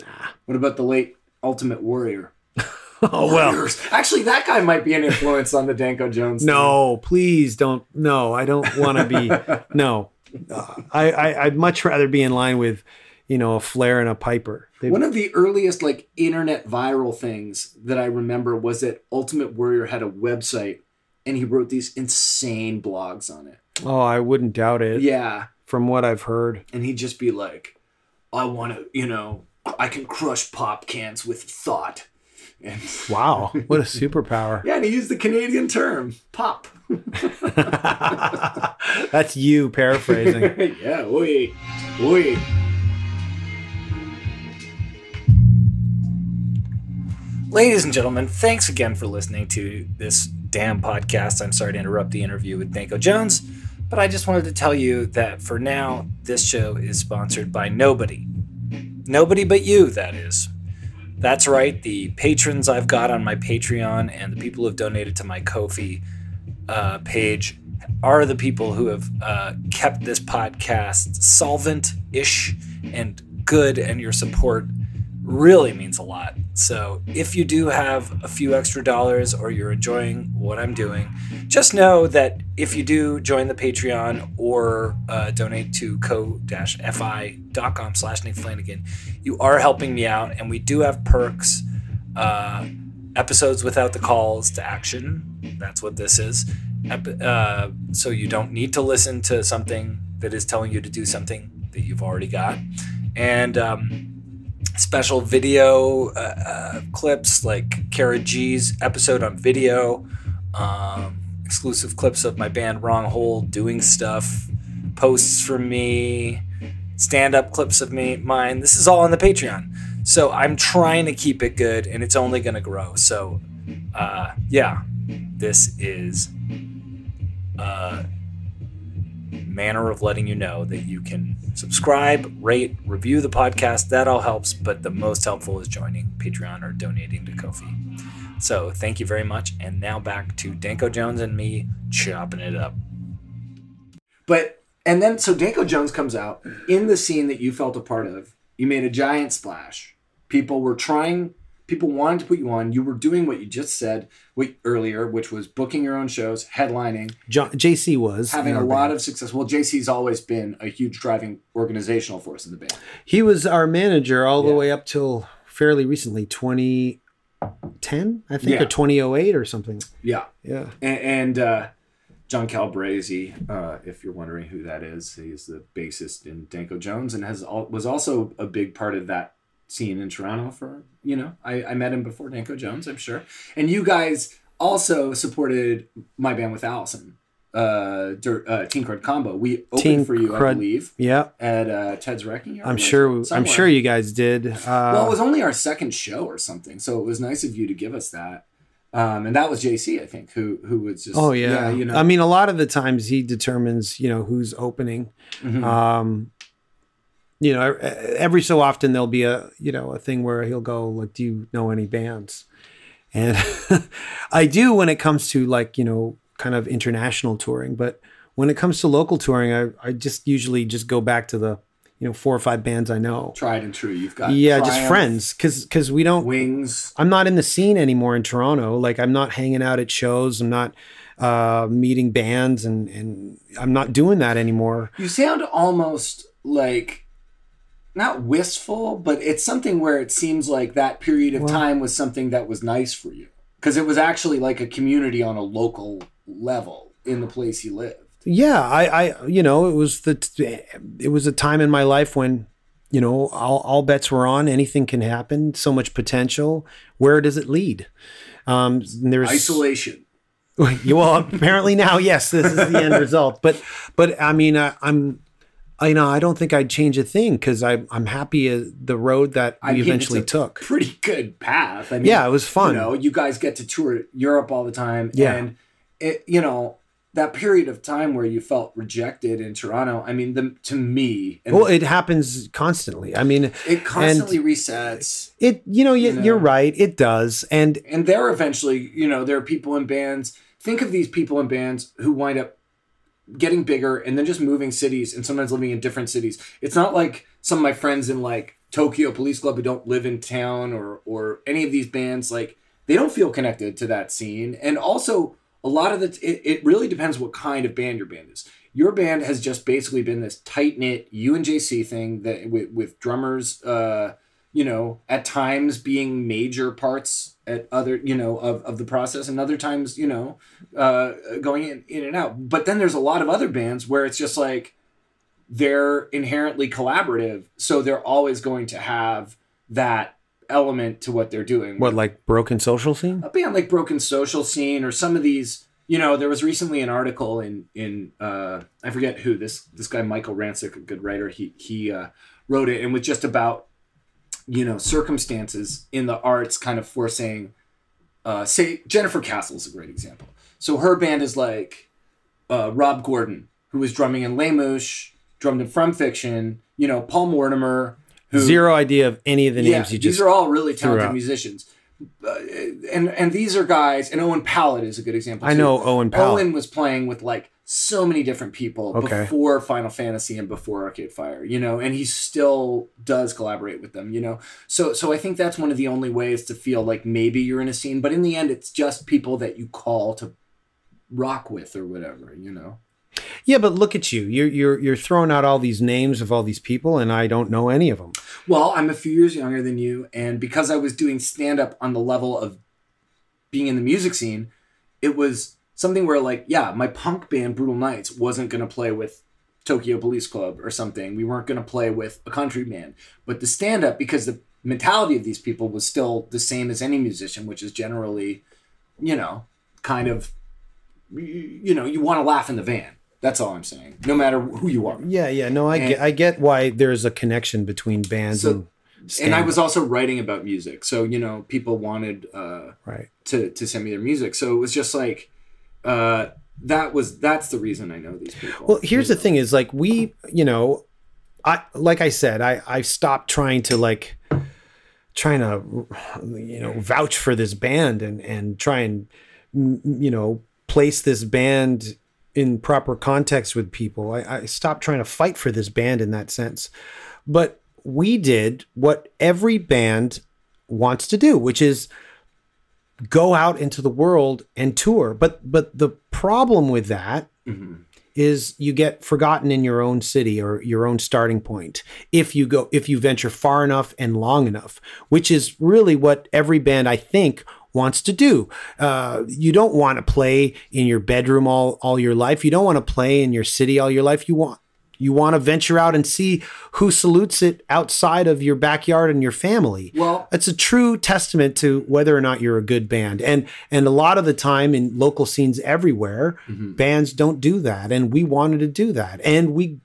Nah. What about the late Ultimate Warrior? Oh well. Actually, that guy might be an influence on the Danko Jones. No, please don't. No, I don't want to be. no, Uh, I, I I'd much rather be in line with, you know, a Flair and a Piper. They- One of the earliest like internet viral things that I remember was that Ultimate Warrior had a website and he wrote these insane blogs on it. oh, I wouldn't doubt it. Yeah. From what I've heard. and he'd just be like, I want to, you know, I can crush pop cans with thought. And Wow, what a superpower. yeah, and he used the Canadian term, pop. That's you paraphrasing. yeah, oi, oi. Ladies and gentlemen, thanks again for listening to this damn podcast. I'm sorry to interrupt the interview with Danko Jones, but I just wanted to tell you that for now, this show is sponsored by nobody. Nobody but you, that is. That's right, the patrons I've got on my Patreon and the people who've donated to my Ko-fi uh, page are the people who have uh, kept this podcast solvent-ish and good, and your support really means a lot. So if you do have a few extra dollars or you're enjoying what I'm doing, just know that if you do join the Patreon or uh, donate to ko-fi.com slash Nick Flanagan, you are helping me out and we do have perks. Uh, episodes without the calls to action. That's what this is. Uh, so you don't need to listen to something that is telling you to do something that you've already got. And um, special video uh, uh, clips like Kara G's episode on video, um, exclusive clips of my band Wrong Hole doing stuff, posts from me, stand up clips of me, mine. This is all on the Patreon. So I'm trying to keep it good and it's only going to grow. So, uh, yeah, this is a manner of letting you know that you can subscribe, rate, review the podcast. That all helps, but the most helpful is joining Patreon or donating to Ko-fi. So thank you very much. And now back to Danko Jones and me chopping it up. But and then so Danko Jones comes out in the scene that you felt a part of. You made a giant splash. People were trying People wanted to put you on. You were doing what you just said earlier, which was booking your own shows, headlining, John, JC was having a lot band. of success. Well, JC's always been a huge driving organizational force in the band. He was our manager all the way up till fairly recently, 2010, I think, Yeah. or 2008 or something. Yeah. Yeah. and, and uh, John Calabrese, uh, if you're wondering who that is, he's the bassist in Danko Jones and has al- was also a big part of that scene in Toronto. For you know, I, I met him before Danko Jones, I'm sure, and you guys also supported my band with Allison, uh, Dur- uh Teen Crud Combo. We opened Teen for you, I believe, Yeah. at uh, Ted's Wrecking Yard. I'm sure. I'm sure you guys did. Uh, Well, it was only our second show or something, so it was nice of you to give us that. Um, and that was JC, I think, who who was just oh yeah. yeah. you know I mean, a lot of the times he determines, you know, who's opening. Mhm. Um, you know, every so often there'll be a, you know, a thing where he'll go like, "Do you know any bands?" And I do when it comes to like, you know, kind of international touring, but when it comes to local touring, I, I just usually just go back to the, you know, four or five bands I know. tried and true. You've got Yeah, just friends, because because we don't. Wings. I'm not in the scene anymore in Toronto. Like I'm not hanging out at shows. I'm not uh, meeting bands, and and I'm not doing that anymore. You sound almost like not wistful, but it's something where it seems like that period of Well- time was something that was nice for you because it was actually like a community on a local level in the place you lived. Yeah, I, I, you know, it was the, it was a time in my life when, you know, all, all bets were on. Anything can happen. So much potential. Where does it lead? Um, there's Isolation. well, apparently now, yes, this is the end result. But, but I mean, I, I'm, you know, I don't think I'd change a thing because I'm, I'm happy uh, the road that we I mean, eventually took. Pretty good path. I mean, Yeah, it was fun. You know, you guys get to tour Europe all the time. Yeah. And it, you know, that period of time where you felt rejected in Toronto, I mean, the, to me, and Well, it happens constantly. I mean, it constantly resets. it, you know, you, You know. you're right. It does. And And there eventually, you know, there are people in bands. Think of these people in bands who wind up getting bigger and then just moving cities and sometimes living in different cities. It's not like some of my friends in like Tokyo Police Club who don't live in town or or any of these bands like they don't feel connected to that scene. And also a lot of the it, it really depends what kind of band your band is. Your band has just basically been this tight knit U and JC thing that with, with drummers uh you know, at times being major parts at other, you know, of, of the process and other times, you know, uh, going in, in and out. But then there's a lot of other bands where it's just like they're inherently collaborative. So they're always going to have that element to what they're doing. what, like broken social scene? a band like Broken Social Scene or some of these, you know, there was recently an article in in uh, I forget who this this guy Michael Rancic, a good writer, he he uh, wrote it and was just about you know circumstances in the arts kind of forcing uh, say Jennifer Castle is a great example. So her band is like uh, Rob Gordon, who was drumming in Lamouche, drummed in From Fiction, you know, Paul Mortimer, who Zero idea of any of the names you just these are all really talented out. musicians. Uh, and and these are guys, and Owen Pallett is a good example. I know Owen Pallett. Owen was playing with like so many different people Okay. before Final Fantasy and before Arcade Fire, you know, and he still does collaborate with them, you know. So so I think that's one of the only ways to feel like maybe you're in a scene, but in the end, it's just people that you call to rock with or whatever, you know. Yeah, but look at you. You're you're you're throwing out all these names of all these people, and I don't know any of them. Well, I'm a few years younger than you, and because I was doing stand up on the level of being in the music scene, it was something where, like, yeah, my punk band, Brutal Knights, wasn't going to play with Tokyo Police Club or something. We weren't going to play with a country band. But the stand up, because the mentality of these people was still the same as any musician, which is generally, you know, kind of, you, know, you want to laugh in the van. That's all I'm saying, no matter who you are. Yeah, yeah. No, I And- get I get why there's a connection between bands So- and. And I was also writing about music. So, you know, people wanted, uh, right. to to send me their music. So it was just like uh that was that's the reason I know these people. Well, here's the thing: is like we, you know, I like I said, I I stopped trying to like trying to you know vouch for this band and and try and you know place this band in proper context with people. I, I stopped trying to fight for this band in that sense, but we did what every band wants to do, which is go out into the world and tour. But but the problem with that is you get forgotten in your own city or your own starting point if you go if you venture far enough and long enough, which is really what every band I think wants to do. Uh, you don't want to play in your bedroom all all your life. You don't want to play in your city all your life. You want you want to venture out and see who salutes it outside of your backyard and your family. Well- it's a true testament to whether or not you're a good band. And and a lot of the time in local scenes everywhere, mm-hmm. bands don't do that. And we wanted to do that. And we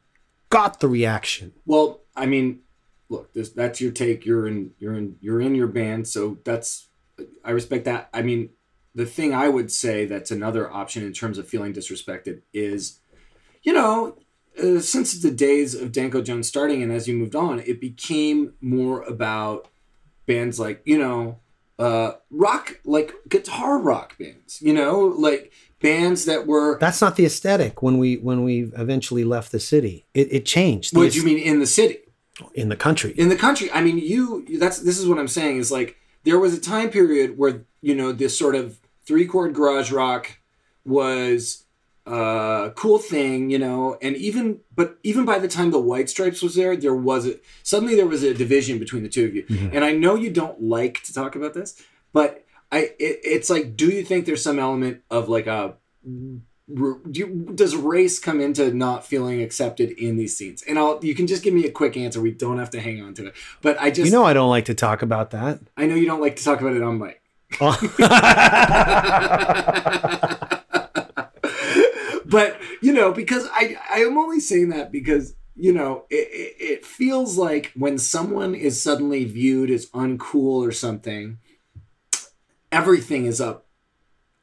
got the reaction. Well, I mean, look, this, that's your take. You're in, you're in, you're in your band, so that's, I respect that. I mean, the thing I would say that's another option in terms of feeling disrespected is, you know, uh, since the days of Danko Jones starting and as you moved on, it became more about bands like you know, uh, rock like guitar rock bands. You know, like bands that were. That's not the aesthetic when we when we eventually left the city. It, it changed. What do you mean in the city? in the country? in the country i mean you that's this is what i'm saying is like there was a time period where you know this sort of three chord garage rock was a cool thing you know and even but even by the time the white stripes was there there was a suddenly there was a division between the two of you mm-hmm. and i know you don't like to talk about this but i it, it's like do you think there's some element of like a do you, does race come into not feeling accepted in these scenes? And I'll you can just give me a quick answer. We don't have to hang on to it. But I just you know I don't like to talk about that. I know you don't like to talk about it on mic. Oh. but you know because I I am only saying that because you know it, it, it feels like when someone is suddenly viewed as uncool or something, everything is up.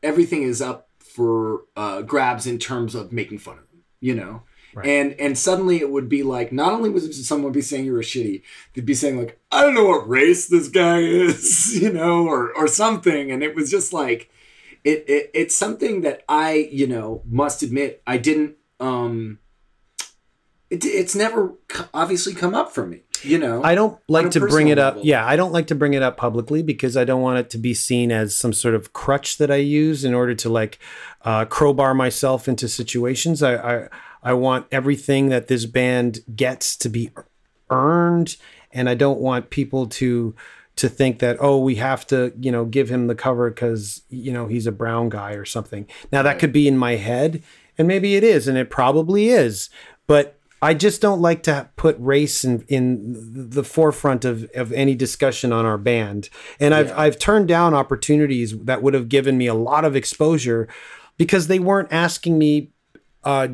Everything is up for uh, grabs in terms of making fun of them. You know. And and suddenly it would be like not only was it someone be saying you were shitty, they'd be saying like I don't know what race this guy is, you know, or or something, and it was just like it, it it's something that I you know must admit I didn't um it, it's never obviously come up for me you know I don't like to bring it up. level. Yeah, I don't like to bring it up publicly because I don't want it to be seen as some sort of crutch that I use in order to like uh, crowbar myself into situations. I, I I want everything that this band gets to be earned, and I don't want people to to think that oh we have to you know give him the cover because you know he's a brown guy or something. Now that could be in my head, and maybe it is, and it probably is, but I just don't like to put race in, in the forefront of, of any discussion on our band. And I've, I've turned down opportunities that would have given me a lot of exposure because they weren't asking me uh,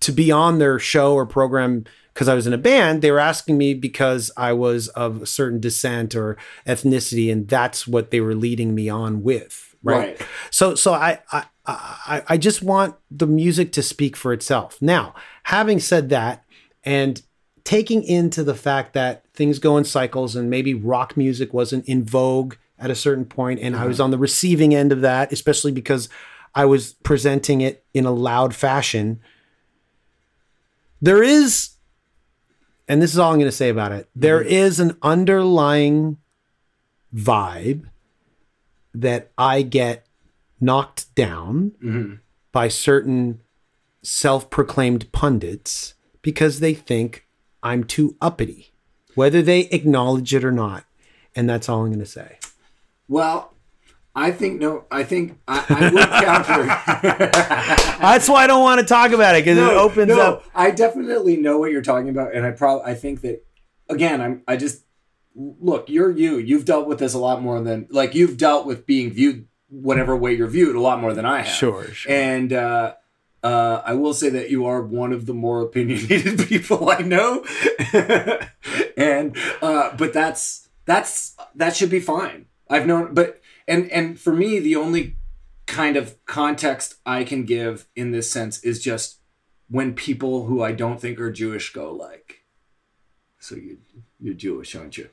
to be on their show or program because I was in a band. They were asking me because I was of a certain descent or ethnicity, and that's what they were leading me on with. Right. Right. So so I, I I I just want the music to speak for itself. Now, having said that, and taking into the fact that things go in cycles and maybe rock music wasn't in vogue at a certain point and I was mm-hmm. on the receiving end of that, especially because I was presenting it in a loud fashion. There is and this is all I'm going to say about it. There mm-hmm. is an underlying vibe that I get knocked down mm-hmm. by certain self proclaimed pundits because they think I'm too uppity, whether they acknowledge it or not. And that's all I'm going to say. well I think no I think I, I would counter That's why I don't want to talk about it because it opens no, up. I definitely know what you're talking about, and I probably I think that again, I'm I just look, you're you. You've dealt with this a lot more than like you've dealt with being viewed whatever way you're viewed a lot more than I have. Sure, sure. And uh, uh, I will say that you are one of the more opinionated people I know, and uh, but that's that's that should be fine. I've known, but and and for me, the only kind of context I can give in this sense is just when people who I don't think are Jewish go like, "So you you're Jewish, aren't you?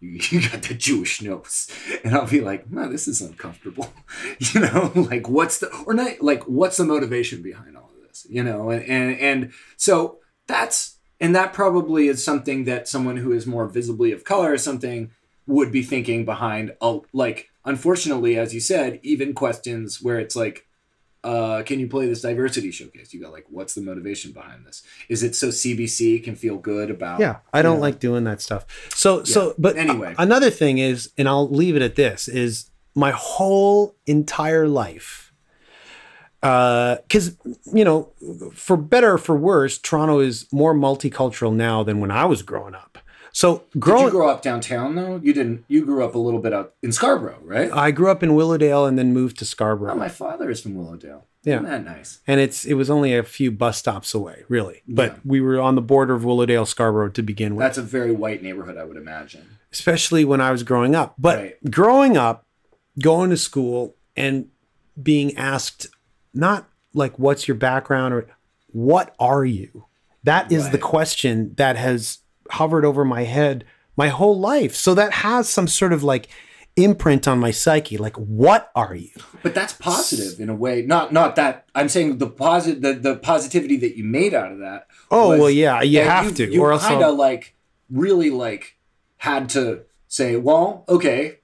You, you got the Jewish nose," and I'll be like, "No, this is uncomfortable." you know, like what's the or not like what's the motivation behind all of this? You know, and and and so that's and that probably is something that someone who is more visibly of color or something would be thinking behind a like unfortunately as you said even questions where it's like uh, can you play this diversity showcase? You got like, what's the motivation behind this? Is it so CBC can feel good about? Yeah, I don't know, like doing that stuff. So so but Anyway. a- another thing is and I'll leave it at this is my whole entire life uh cuz you know for better or for worse Toronto is more multicultural now than when I was growing up. So Did you grow up downtown though? You didn't. You grew up a little bit out in Scarborough, right? I grew up in Willowdale and then moved to Oh, Scarborough. my father is from Willowdale. Yeah. Isn't that nice? and it's it was only a few bus stops away, really. But Yeah. we were on the border of Willowdale Scarborough to begin with. That's a very white neighborhood, I would imagine. especially when I was growing up. But Right. growing up, going to school and being asked not like what's your background or what are you? That is the question that has hovered over my head my whole life. So that has some sort of like imprint on my psyche. Like what are you? But that's positive in a way. Not not that I'm saying the positive the, the positivity that you made out of that. Oh, was well, yeah, you have to, You or kind of like really like had to say, well, okay,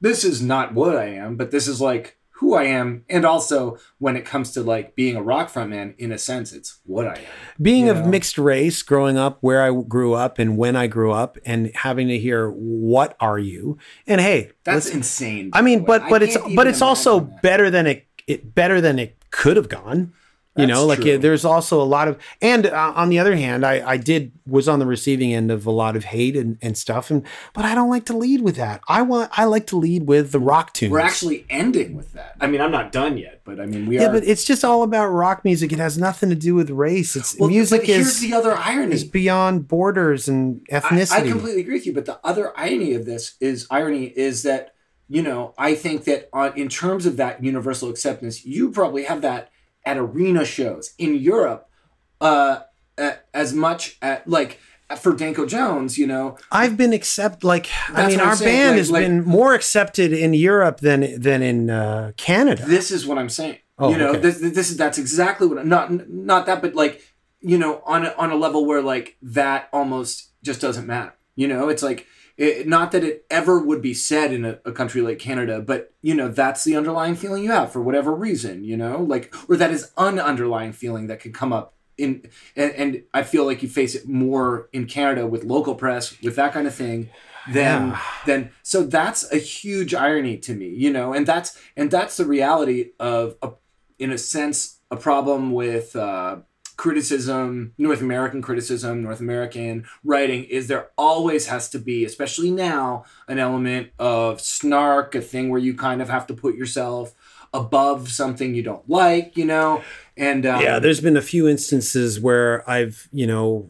this is not what I am, but this is like who I am, and also when it comes to like being a rock frontman, in a sense, it's what I am. being of know? mixed race growing up where i grew up and when i grew up and having to hear what are you and hey That's let's- insane. i mean by but but I it's but it's also that. better than it, it better than it could have gone you That's know like uh, there's also a lot of and uh, on the other hand i i did was on the receiving end of a lot of hate and, and stuff and but i don't like to lead with that i want i like to lead with the rock tunes We're actually ending with that. I mean, I'm not done yet, but I mean, we are yeah are. but it's just all about rock music it has nothing to do with race it's Well, music but here's is the other irony. is beyond borders and I, ethnicity. I completely agree with you, but the other irony of this is irony is that you know I think that on, in terms of that universal acceptance, you probably have that at arena shows in Europe, uh, as much at like for Danko Jones, you know, I've been accept like I mean our saying, band like- has like- been more accepted in Europe than than in uh, Canada. this is what I'm saying. Oh, you know, okay. this, this is that's exactly what I'm, not not that, but like you know, on a, on a level where like that almost just doesn't matter. You know, it's like it, not that it ever would be said in a, a country like Canada, but you know, that's the underlying feeling you have for whatever reason. You know, like or that is an underlying feeling that could come up. In, and, and I feel like you face it more in Canada with local press, with that kind of thing, than Yeah. than so that's a huge irony to me, you know, and that's and that's the reality of a, in a sense a problem with uh, criticism, North American criticism, North American writing is there always has to be, especially now, an element of snark, a thing where you kind of have to put yourself above something you don't like, you know, and um, yeah, there's been a few instances where I've you know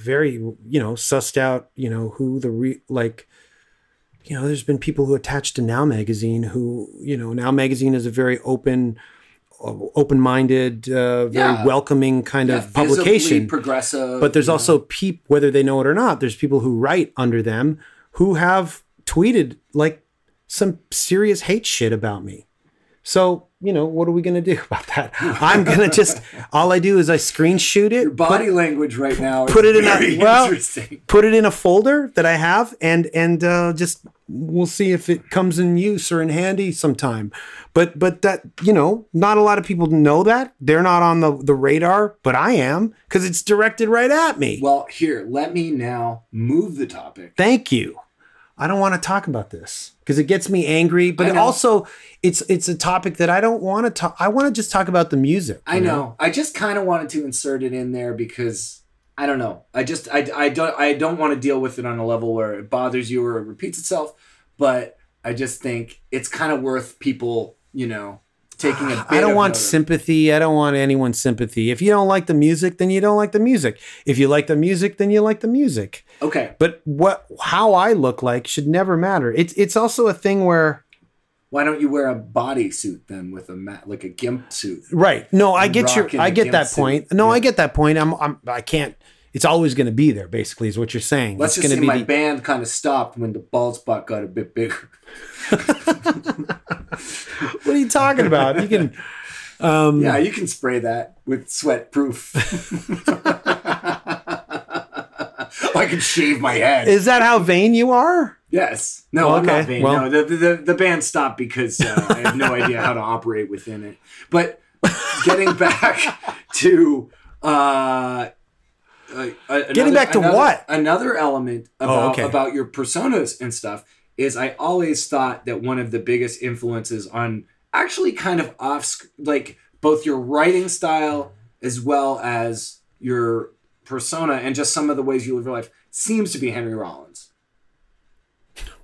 very you know sussed out you know who the re- like you know there's been people who attached to Now magazine who you know Now magazine is a very open open-minded uh, very Yeah. welcoming kind yeah, of publication progressive, but there's know. also peep whether they know it or not there's people who write under them who have tweeted like some serious hate shit about me so you know what are we going to do about that i'm going to just all i do is i screenshot it Your body language right now. put is it in a- well- put it in a folder that i have and and uh, just we'll see if it comes in use or in handy sometime. But but that you know not a lot of people know that. They're not on the the radar but i am because it's directed right at me. Well, here, let me now move the topic. thank you. I don't want to talk about this because it gets me angry but it also it's it's a topic that i don't want to talk i want to just talk about the music I you know. I just kind of wanted to insert it in there because I don't know. I just I, I don't I don't want to deal with it on a level where it bothers you or it repeats itself. But I just think it's kind of worth people, you know, taking a. Bit I don't want notice. sympathy. I don't want anyone's sympathy. If you don't like the music, then you don't like the music. If you like the music, then you like the music. Okay, But what how I look like should never matter. It's it's also a thing where why don't you wear a bodysuit then with a mat like a gimp suit? right. No, I get your I get that suit. point. No, I get that point. I'm I'm I can't it's always going to be there basically is what you're saying. Let's it's just going say be my the- band kind of stopped when the bald spot got a bit bigger. What are you talking about? You can um Yeah, you can spray that with sweat proof. I can shave my head. Is that how vain you are? Yes. No, Well, I'm not vain. Well- no, the, the the band stopped because uh, I have no idea how to operate within it. But getting back to uh, uh, another- back to another- what? Another element about okay. about your personas and stuff is I always thought that one of the biggest influences on actually kind of off like both your writing style as well as your persona and just some of the ways you live your life seems to be Henry Rollins.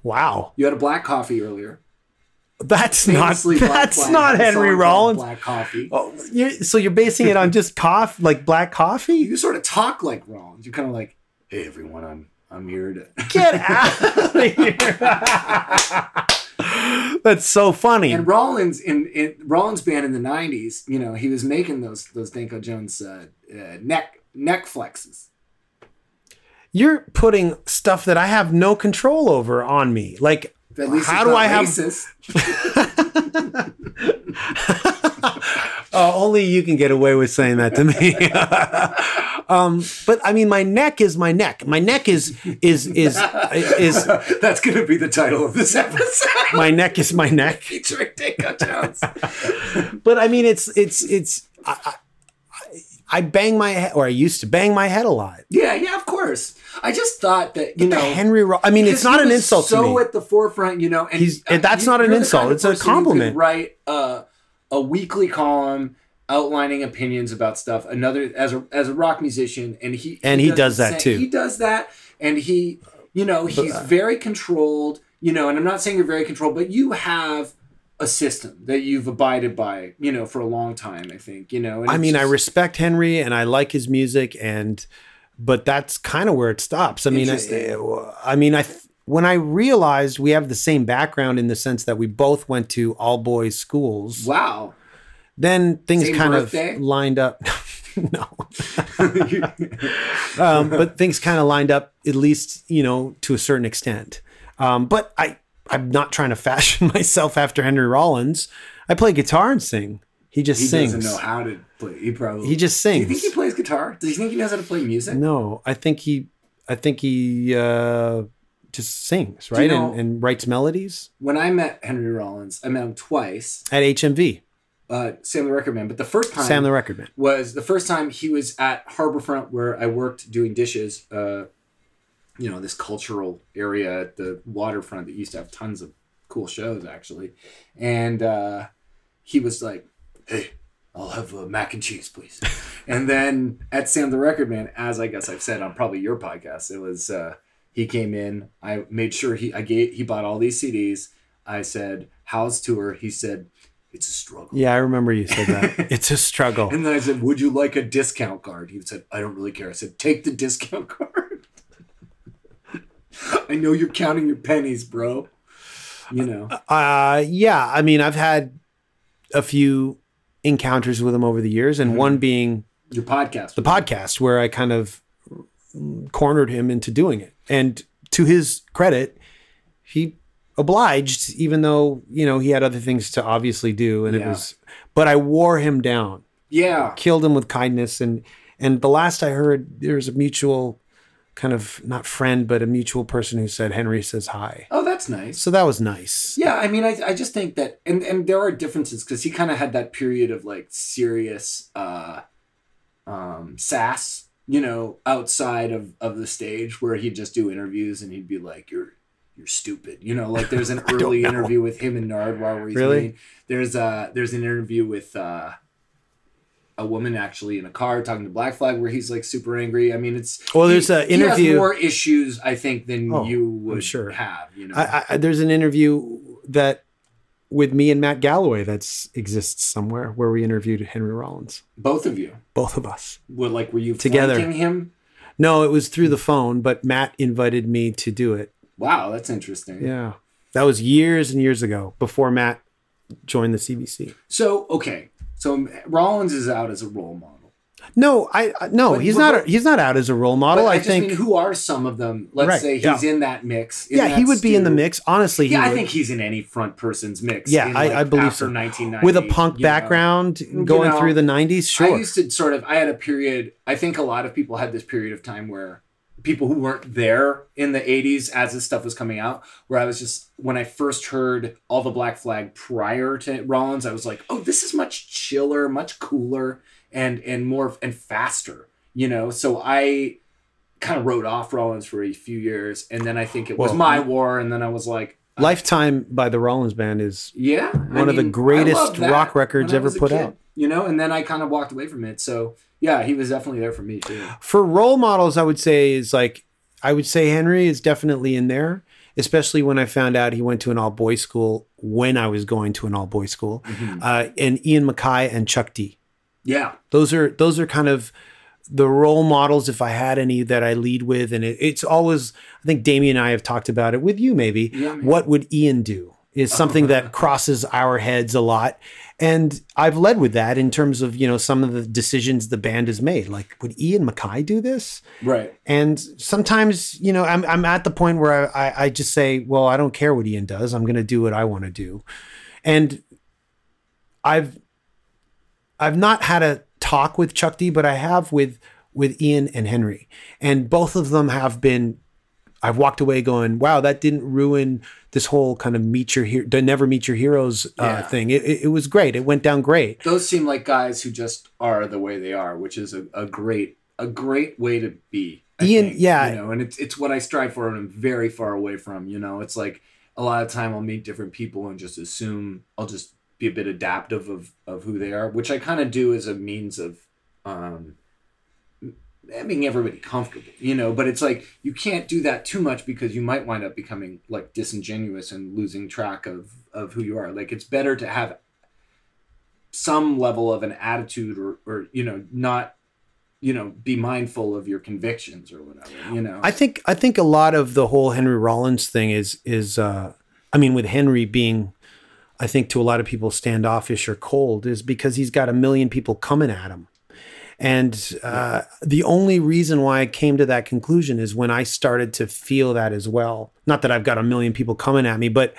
Wow. You had a black coffee earlier. That's not that's not Henry Rollins. Black coffee. Oh, you so you're basing it on just coffee, like black coffee? You sort of talk like Rollins. You're kind of like, "Hey, everyone, I'm I'm here to." Get out of here! That's so funny. And Rollins in, in Rollins band in the '90s, you know, he was making those those Danko Jones uh, uh, neck neck flexes. You're putting stuff that I have no control over on me. Like, At least how do I have? racist. Uh, only you can get away with saying that to me. um, but I mean, my neck is my neck. My neck is is is is That's going to be the title of this episode. my neck is my neck. Featuring Danko Jones. But I mean, it's it's it's. I, I, I bang my head, or I used to bang my head a lot. yeah, yeah, course. I just thought that you The know Henry. Ro- I mean, it's not an insult so to me. at the forefront, you know. And He's- that's not an insult, kind of it's a person who could compliment. Write uh, a weekly column outlining opinions about stuff. Another as a as a rock musician, and he And he does the that same- too. He does that, and he, you know, he's uh, very controlled. You know, and I'm not saying you're very controlled, but you have a system that you've abided by, you know, for a long time. I think, you know. and I mean, I respect Henry and I like his music, and but that's kind of where it stops. I mean, I, I mean, I th- when I realized we have the same background in the sense that we both went to all boys schools, Wow. then things Same kind birthday? of lined up. no, um, but things kind of lined up at least you know to a certain extent. Um, but I I'm not trying to fashion myself after Henry Rollins. I play guitar and sing. He just he sings. doesn't know how to play. He probably He just sings. Do you think he plays guitar? Does he think he knows how to play music? No, I think he, I think he uh, just sings, right, know- and, and writes melodies when I met Henry Rollins, I met him twice. at HMV. Uh, Sam the Record Man, but the first time Sam the Record Man. was the first time he was at Harborfront where I worked doing dishes. Uh, you know this cultural area at the waterfront that used to have tons of cool shows actually, and uh, he was like, "Hey, I'll have a mac and cheese, please." and then at Sam the Record Man, as I guess I've said on probably your podcast, it was uh, he came in. I made sure he I gave he bought all these CDs. I said, "How's tour?" He said, "It's a struggle." Yeah, I remember you said that. it's a struggle. And then I said, "Would you like a discount card?" He said, "I don't really care." I said, "Take the discount card." I know you're counting your pennies, bro. You know, Uh, yeah, I mean, I've had a few encounters with him over the years, and mm-hmm. one being your podcast. the podcast where I kind of cornered him into doing it. And to his credit, he obliged, even though you know he had other things to obviously do, and it was. But I wore him down. Yeah, killed him with kindness and and the last i heard there was a mutual kind of not friend but a mutual person who said henry says hi Oh, that's nice. so that was nice Yeah, I mean, I, I just think that, and and there are differences because he kind of had that period of like serious uh, um, sass, you know, outside of of the stage where he'd just do interviews and he'd be like, "You're you're stupid," you know. Like there's an early interview with him and Nardwuar where he's Really? There's uh there's an interview with uh, a woman actually in a car talking to Black Flag where he's like super angry. I mean, it's Well, there's he- a he has interview- more issues I think than Oh, you would sure. have. You know, I, I, there's an interview that with me and matt galloway that's exists somewhere where we interviewed henry rollins both of you. both of us What like were you Together. him? no it was through the phone but matt invited me to do it Wow, that's interesting. yeah that was years and years ago before matt joined the cbc So okay, so um, Rollins is out as a role model. no i I- no But- he's but- not he's not out as a role model I, i, think mean, who are some of them? Let's Right, say he's yeah. in that mix. in yeah, he that would be in the mix. Honestly, he Yeah, I would. think he's in any front person's mix. Yeah, in, I- I believe after so. 1990 with a punk you know. background going know, through the '90s. I used to sort of. I had a period. I think a lot of people had this period of time where people who weren't there in the 80s as this stuff was coming out where i was just when i first heard all the black flag prior to rollins i was like oh this is much chiller much cooler and and more and faster you know? So i kind of wrote off rollins for a few years and then i think it was Well, my war and then i was like uh, Lifetime by the Rollins Band is yeah One of the greatest rock records ever put out. you know? And then i kind of walked away from it. So yeah he was definitely there for me too for role models. I would say is like I would say Henry is definitely in there, especially when I found out he went to an all boys school when I was going to an all boys school, Mm-hmm. uh, and Ian MacKaye and Chuck D. yeah those are those are kind of the role models if i had any that i lead with and it, it's always i think Damian and i have talked about it with you maybe Yeah, what would ian do is something that crosses our heads a lot and i've led with that in terms of you know some of the decisions the band has made. Like would ian MacKaye do this? Right. And sometimes you know i'm, I'm at the point where I, I, I just say well i don't care what ian does. I'm going to do what i want to do. And i've i've not had a talk with chuck d but i have with with ian and henry. And both of them have been i've walked away going wow that didn't ruin this whole kind of meet your hero never meet your heroes uh, Yeah. thing it, it, it was great it went down great those seem like guys who just are the way they are, which is a, a great a great way to be. I Ian- think, yeah. you know, and it's it's what I strive for, and I'm very far away from. You know, it's like a lot of time I'll meet different people and just assume I'll just be a bit adaptive of of who they are, which I kind of do as a means of um making everybody comfortable, you know. But it's like you can't do that too much because you might wind up becoming like disingenuous and losing track of of who you are. Like it's better to have some level of an attitude or, or you know not you know be mindful of your convictions or whatever you know I think I think a lot of the whole Henry Rollins thing is is uh I mean with Henry being I think to a lot of people standoffish or cold is because he's got a million people coming at him. And uh, the only reason why I came to that conclusion is when I started to feel that as well. Not that I've got a million people coming at me, but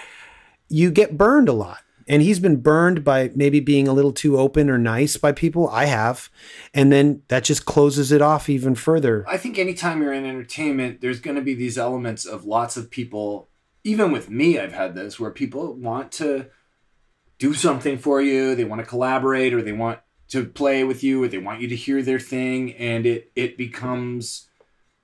you get burned a lot. And he's been burned by maybe being a little too open or nice by people. I have. And then that just closes it off even further. I think anytime you're in entertainment, there's going to be these elements of lots of people. Even with me, I've had this where people want to do something for you, they want to collaborate, or they want to play with you, or they want you to hear their thing, and it it becomes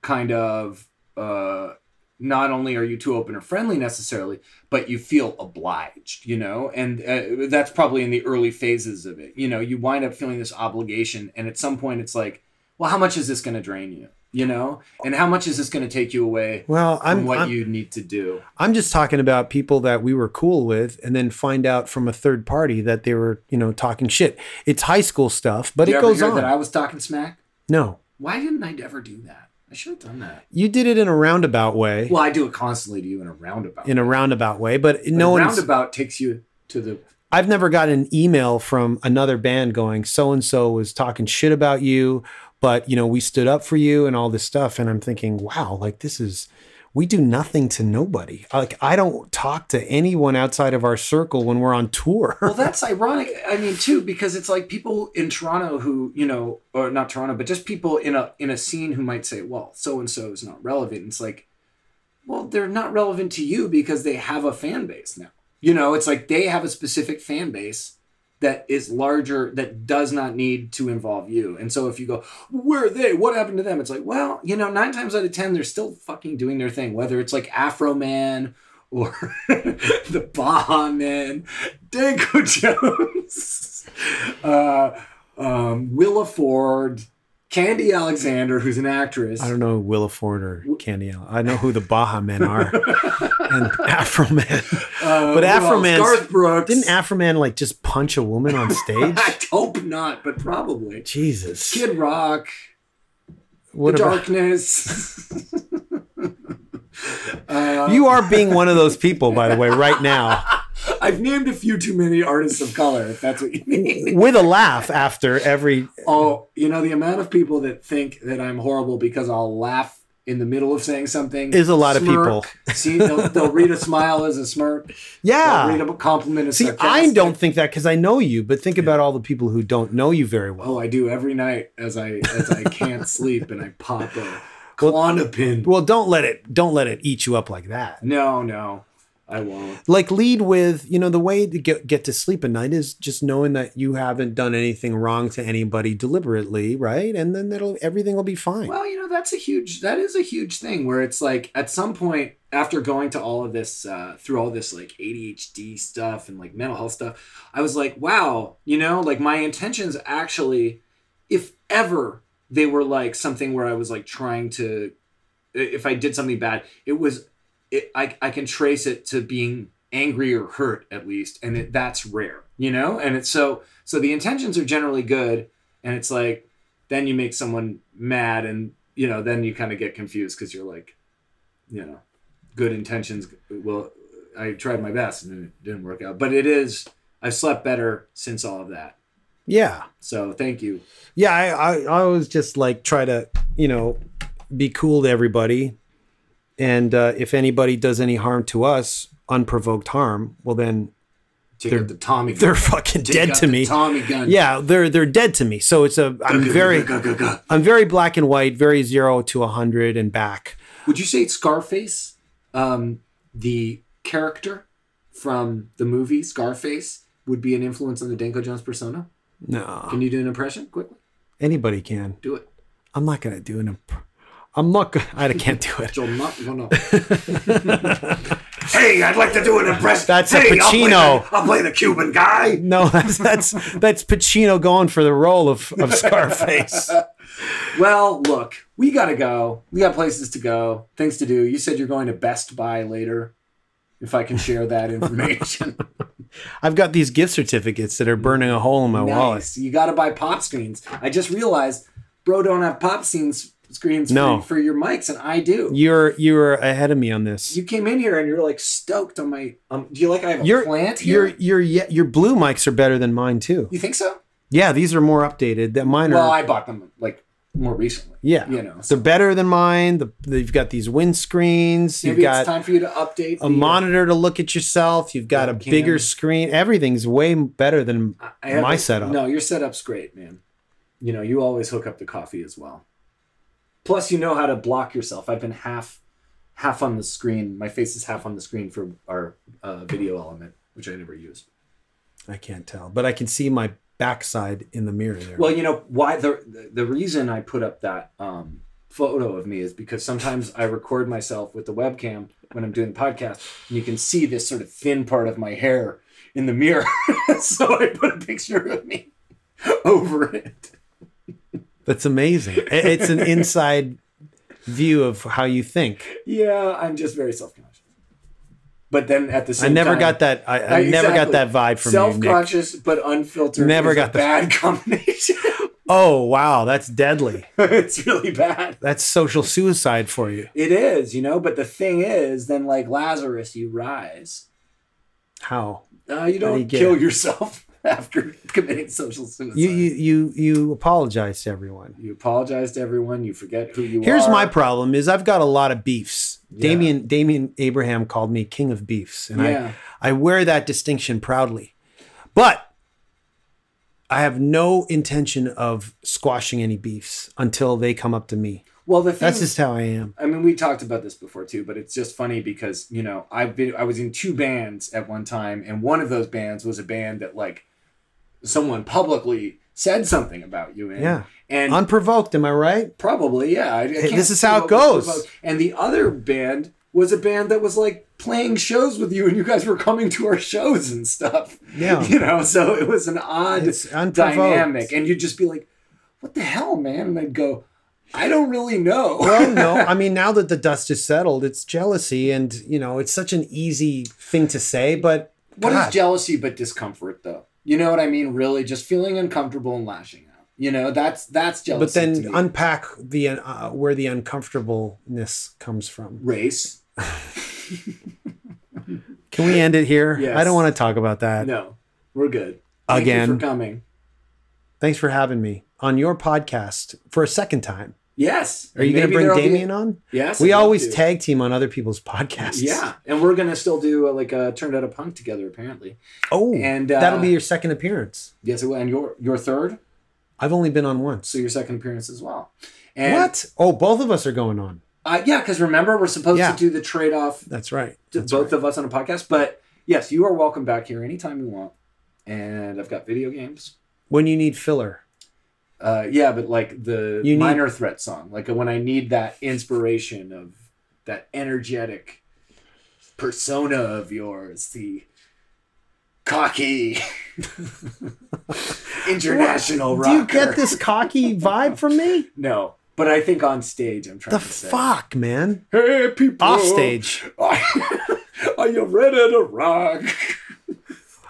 kind of uh, not only are you too open or friendly necessarily, but you feel obliged, you know, and uh, that's probably in the early phases of it. You know, you wind up feeling this obligation, and at some point, it's like, well, how much is this going to drain you? You know, and how much is this going to take you away Well, from I'm, what I'm you need to do? I'm just talking about people that we were cool with and then find out from a third party that they were, you know, talking shit. It's high school stuff, but you it goes on. that I was talking smack? no. Why didn't I ever do that? I should have done that. You did it in a roundabout way. Well, I do it constantly to you in a roundabout. in a roundabout way, but But no one roundabout takes you to the I've never gotten an email from another band going, so and so was talking shit about you, but you know, we stood up for you and all this stuff. And I'm thinking, wow, like this is, we do nothing to nobody. Like I don't talk to anyone outside of our circle when we're on tour. well that's ironic i mean too because it's like people in toronto who you know or not toronto but just people in a in a scene who might say well so and so is not relevant it's like well they're not relevant to you because they have a fan base now you know it's like they have a specific fan base that is larger that does not need to involve you. And so if you go where are they? What happened to them? It's like well you know nine times out of ten they're still fucking doing their thing whether it's like Afroman or the Baha Man, Danko Jones, uh, um, Willa Ford, Candy Alexander, who's an actress. I don't know Willa Ford or Candy. Al- I know who the Baha Men are and Afroman. Uh, But Afroman, Garth Brooks. Didn't Afroman like just punch a woman on stage? I hope not, but probably. Jesus. Kid Rock, What The about- Darkness. uh, you are being one of those people, by the way, right now, I've named a few too many artists of color, if that's what you mean. with a laugh after every. Oh, you know, the amount of people that think that I'm horrible because I'll laugh in the middle of saying something Is a lot of people. See, they'll, they'll read a smile as a smirk. They'll read Yeah. a compliment as See, I don't think that because I know you, but think about all the people who don't know you very well. Oh, I do every night as I as I can't sleep and I pop a Klonopin. Well, don't let it don't let it eat you up like that. No, no, I won't. Like lead with, you know, the way to get get to sleep at night is just knowing that you haven't done anything wrong to anybody deliberately, right? And then that'll everything will be fine. Well, you know, that's a huge that is a huge thing where it's like at some point after going to all of this uh, through all this like ADHD stuff and like mental health stuff, I was like, wow, you know, like my intentions actually, if ever they were like something where I was like trying to, if I did something bad, it was, it, I I can trace it to being angry or hurt at least, and it, that's rare, you know, and it's so so the intentions are generally good, and it's like then you make someone mad and you know then you kind of get confused because you're like you know good intentions well i tried my best and it didn't work out but it is i've slept better since all of that yeah. so thank you Yeah, I, I, I always just like try to, you know, be cool to everybody. And uh, if anybody does any harm to us, unprovoked harm, well then take They're- the tommy gun. they're fucking Take dead to me. tommy gun Yeah, they're they're dead to me. So it's a I'm very I'm very black and white, very zero to a hundred and back. would you say scarface um the character from the movie scarface would be an influence on the danko jones persona No, can you do an impression quickly anybody can. do it I'm not gonna do an. Imp- I'm not. I can't do it. Joel, not, no, no. hey, I'd like to do an impression. That's a hey, I'll play Pacino. the- I'll play the Cuban guy. No, that's that's that's Pacino going for the role of, of Scarface. Well, look, we gotta go. We got places to go, things to do. You said you're going to Best Buy later. If I can share that information. I've got these gift certificates that are burning a hole in my wallet. You gotta buy pop screens. I just realized, bro, don't have pop scenes screens No. for, for your mics, and I do. You're you're ahead of me on this. You came in here and you're like stoked on my. Um, do you like I have a Your plant here? your your yeah, your blue mics are better than mine too. you think so? Yeah, these are more updated. That mine are. Well, I bought them like more recently. yeah, you know, they're better than mine. The, they've got these windscreens. You've got it's time for you to update a the, uh, monitor to look at yourself. You've got a bigger screen. Everything's way better than my a- setup. No, your setup's great, man. You know, you always hook up the coffee as well. Plus, you know how to block yourself. I've been half, half on the screen. My face is half on the screen for our uh, video element, which I never use. I can't tell, but I can see my backside in the mirror there. Well, you know why the the- reason I put up that um, photo of me is because sometimes I record myself with the webcam when I'm doing the podcast, and you can see this sort of thin part of my hair in the mirror. so I put a picture of me over it. That's amazing. It's an inside view of how you think. Yeah, I'm just very self conscious. But then at the same, I never time, got that. I, I Uh, never got that vibe from you, Nick. self-conscious but unfiltered. Never is got a the- bad combination. Oh wow, that's deadly. it's really bad. That's social suicide for you. It is, you know. But the thing is, then like Lazarus, you rise. How Uh, you do don't you kill it? yourself after committing social suicide. you you you you apologize to everyone. You apologize to everyone. You forget who you are. Here's my problem: is I've got a lot of beefs. Yeah. Damian Damian Abraham called me king of beefs, and Yeah. I I wear that distinction proudly. But I have no intention of squashing any beefs until they come up to me. Well, the thing That's just how I am. I mean, we talked about this before too, but it's just funny because you know I've been I was in two bands at one time, and one of those bands was a band that like someone publicly said something about you in. Yeah. and Unprovoked, am I right? probably yeah. I, I Hey, this is how it goes. And the other band was a band that was like playing shows with you, and you guys were coming to our shows and stuff. Yeah. you know, so it was an odd dynamic, and you'd just be like, "What the hell, man?" And I'd go. I don't really know. Well, no. I mean, now that the dust is settled, it's jealousy, and you know, it's such an easy thing to say, but What is jealousy but discomfort though? You know what I mean? Really, just feeling uncomfortable and lashing out. You know, that's that's jealousy. But then unpack the uh, where the uncomfortableness comes from. race. Can we end it here? Yes. I don't want to talk about that. No, we're good. Thank Again. you for coming. Thanks for having me on your podcast for a second time. Yes. Are you going to bring there'll be- Damian on? Yes. We always tag team on other people's podcasts. Yeah, and we're gonna still do uh, like a turned out a punk together apparently. Oh, And, uh, that'll be your second appearance. Yes, it will. and your your third, I've only been on once. so your second appearance as well. And, what? Oh, both of us are going on. Uh, yeah, because remember we're supposed Yeah. to do the trade off That's right. to That's both right. of us on a podcast. But yes, you are welcome back here anytime you want. And I've got video games. When you need filler. Uh, yeah, but like the need- minor threat song, like when I need that inspiration of that energetic persona of yours, the cocky international Do you get this cocky vibe from me? No, but I think on stage I'm trying The to say. fuck, man. Hey people, Off stage. Are you ready to rock?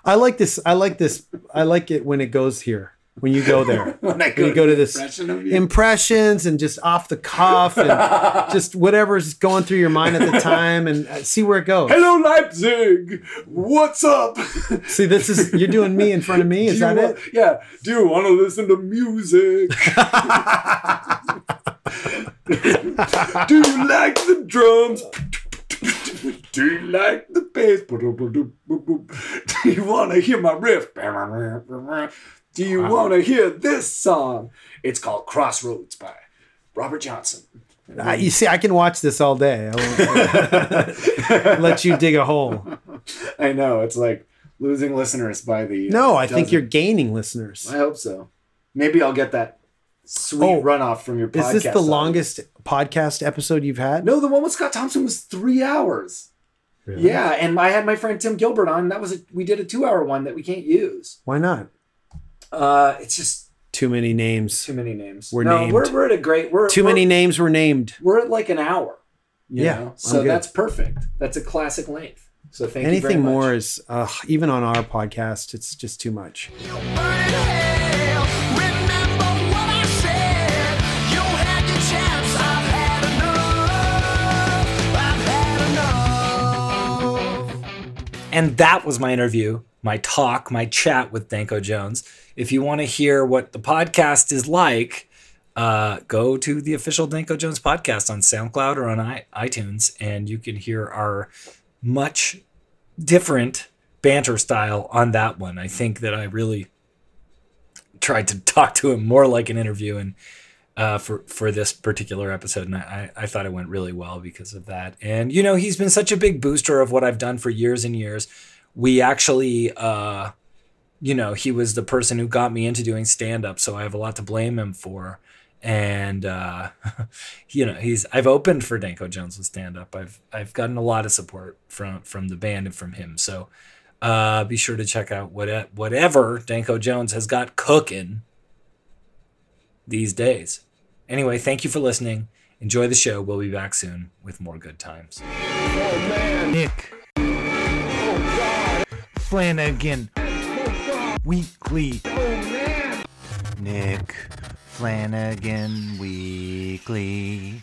I like this. I like this. I like it when it goes here. When you go there. when I When you go to this impression impressions and just off the cuff and just whatever's going through your mind at the time and uh, see where it goes. Hello Leipzig, what's up? See, this is you're doing me in front of me. Is that wa- it? Yeah. Do you want to listen to music? Do you like the drums? Do you like the bass? Do you want to hear my riff? Do you want to hear this song? It's called Crossroads by Robert Johnson. I, you see, I can watch this all day. I won't let you dig a hole. I know it's like losing listeners by the. uh, No, I think you're gaining listeners. I hope so. Maybe I'll get that sweet Oh, runoff from your podcast. Is this the audience. longest podcast episode you've had? No, the one with Scott Thompson was three hours. Really? Yeah, and I had my friend Tim Gilbert on. That was a, we did a two-hour one that we can't use. Why not? Uh, it's just Too many names. too many names. We're no, named. We're, we're at a great. We're Too we're, many names were named. We're at like an hour. you Yeah, know? So that's perfect. That's a classic length. So thank you Anything very much. more is uh, even on our podcast. It's just too much. You burn in hell. Remember what I said. You had your chance. I've had enough. I've had enough. And that was my interview, my talk, my chat with Danko Jones. If you want to hear what the podcast is like, uh, go to the official Danko Jones podcast on SoundCloud or on I- iTunes, and you can hear our much different banter style on that one. I think that I really tried to talk to him more like an interview and uh, for for this particular episode, and I, I thought it went really well because of that. And you know, he's been such a big booster of what I've done for years and years. We actually, uh, you know, he was the person who got me into doing stand up, so I have a lot to blame him for. And uh, you know, he's I've opened for Danko Jones with stand up. I've I've gotten a lot of support from from the band and from him. So uh, be sure to check out what whatever Danko Jones has got cooking these days. Anyway, thank you for listening. Enjoy the show. We'll be back soon with more good times. Nick Flanagan Weekly. Nick Flanagan Weekly.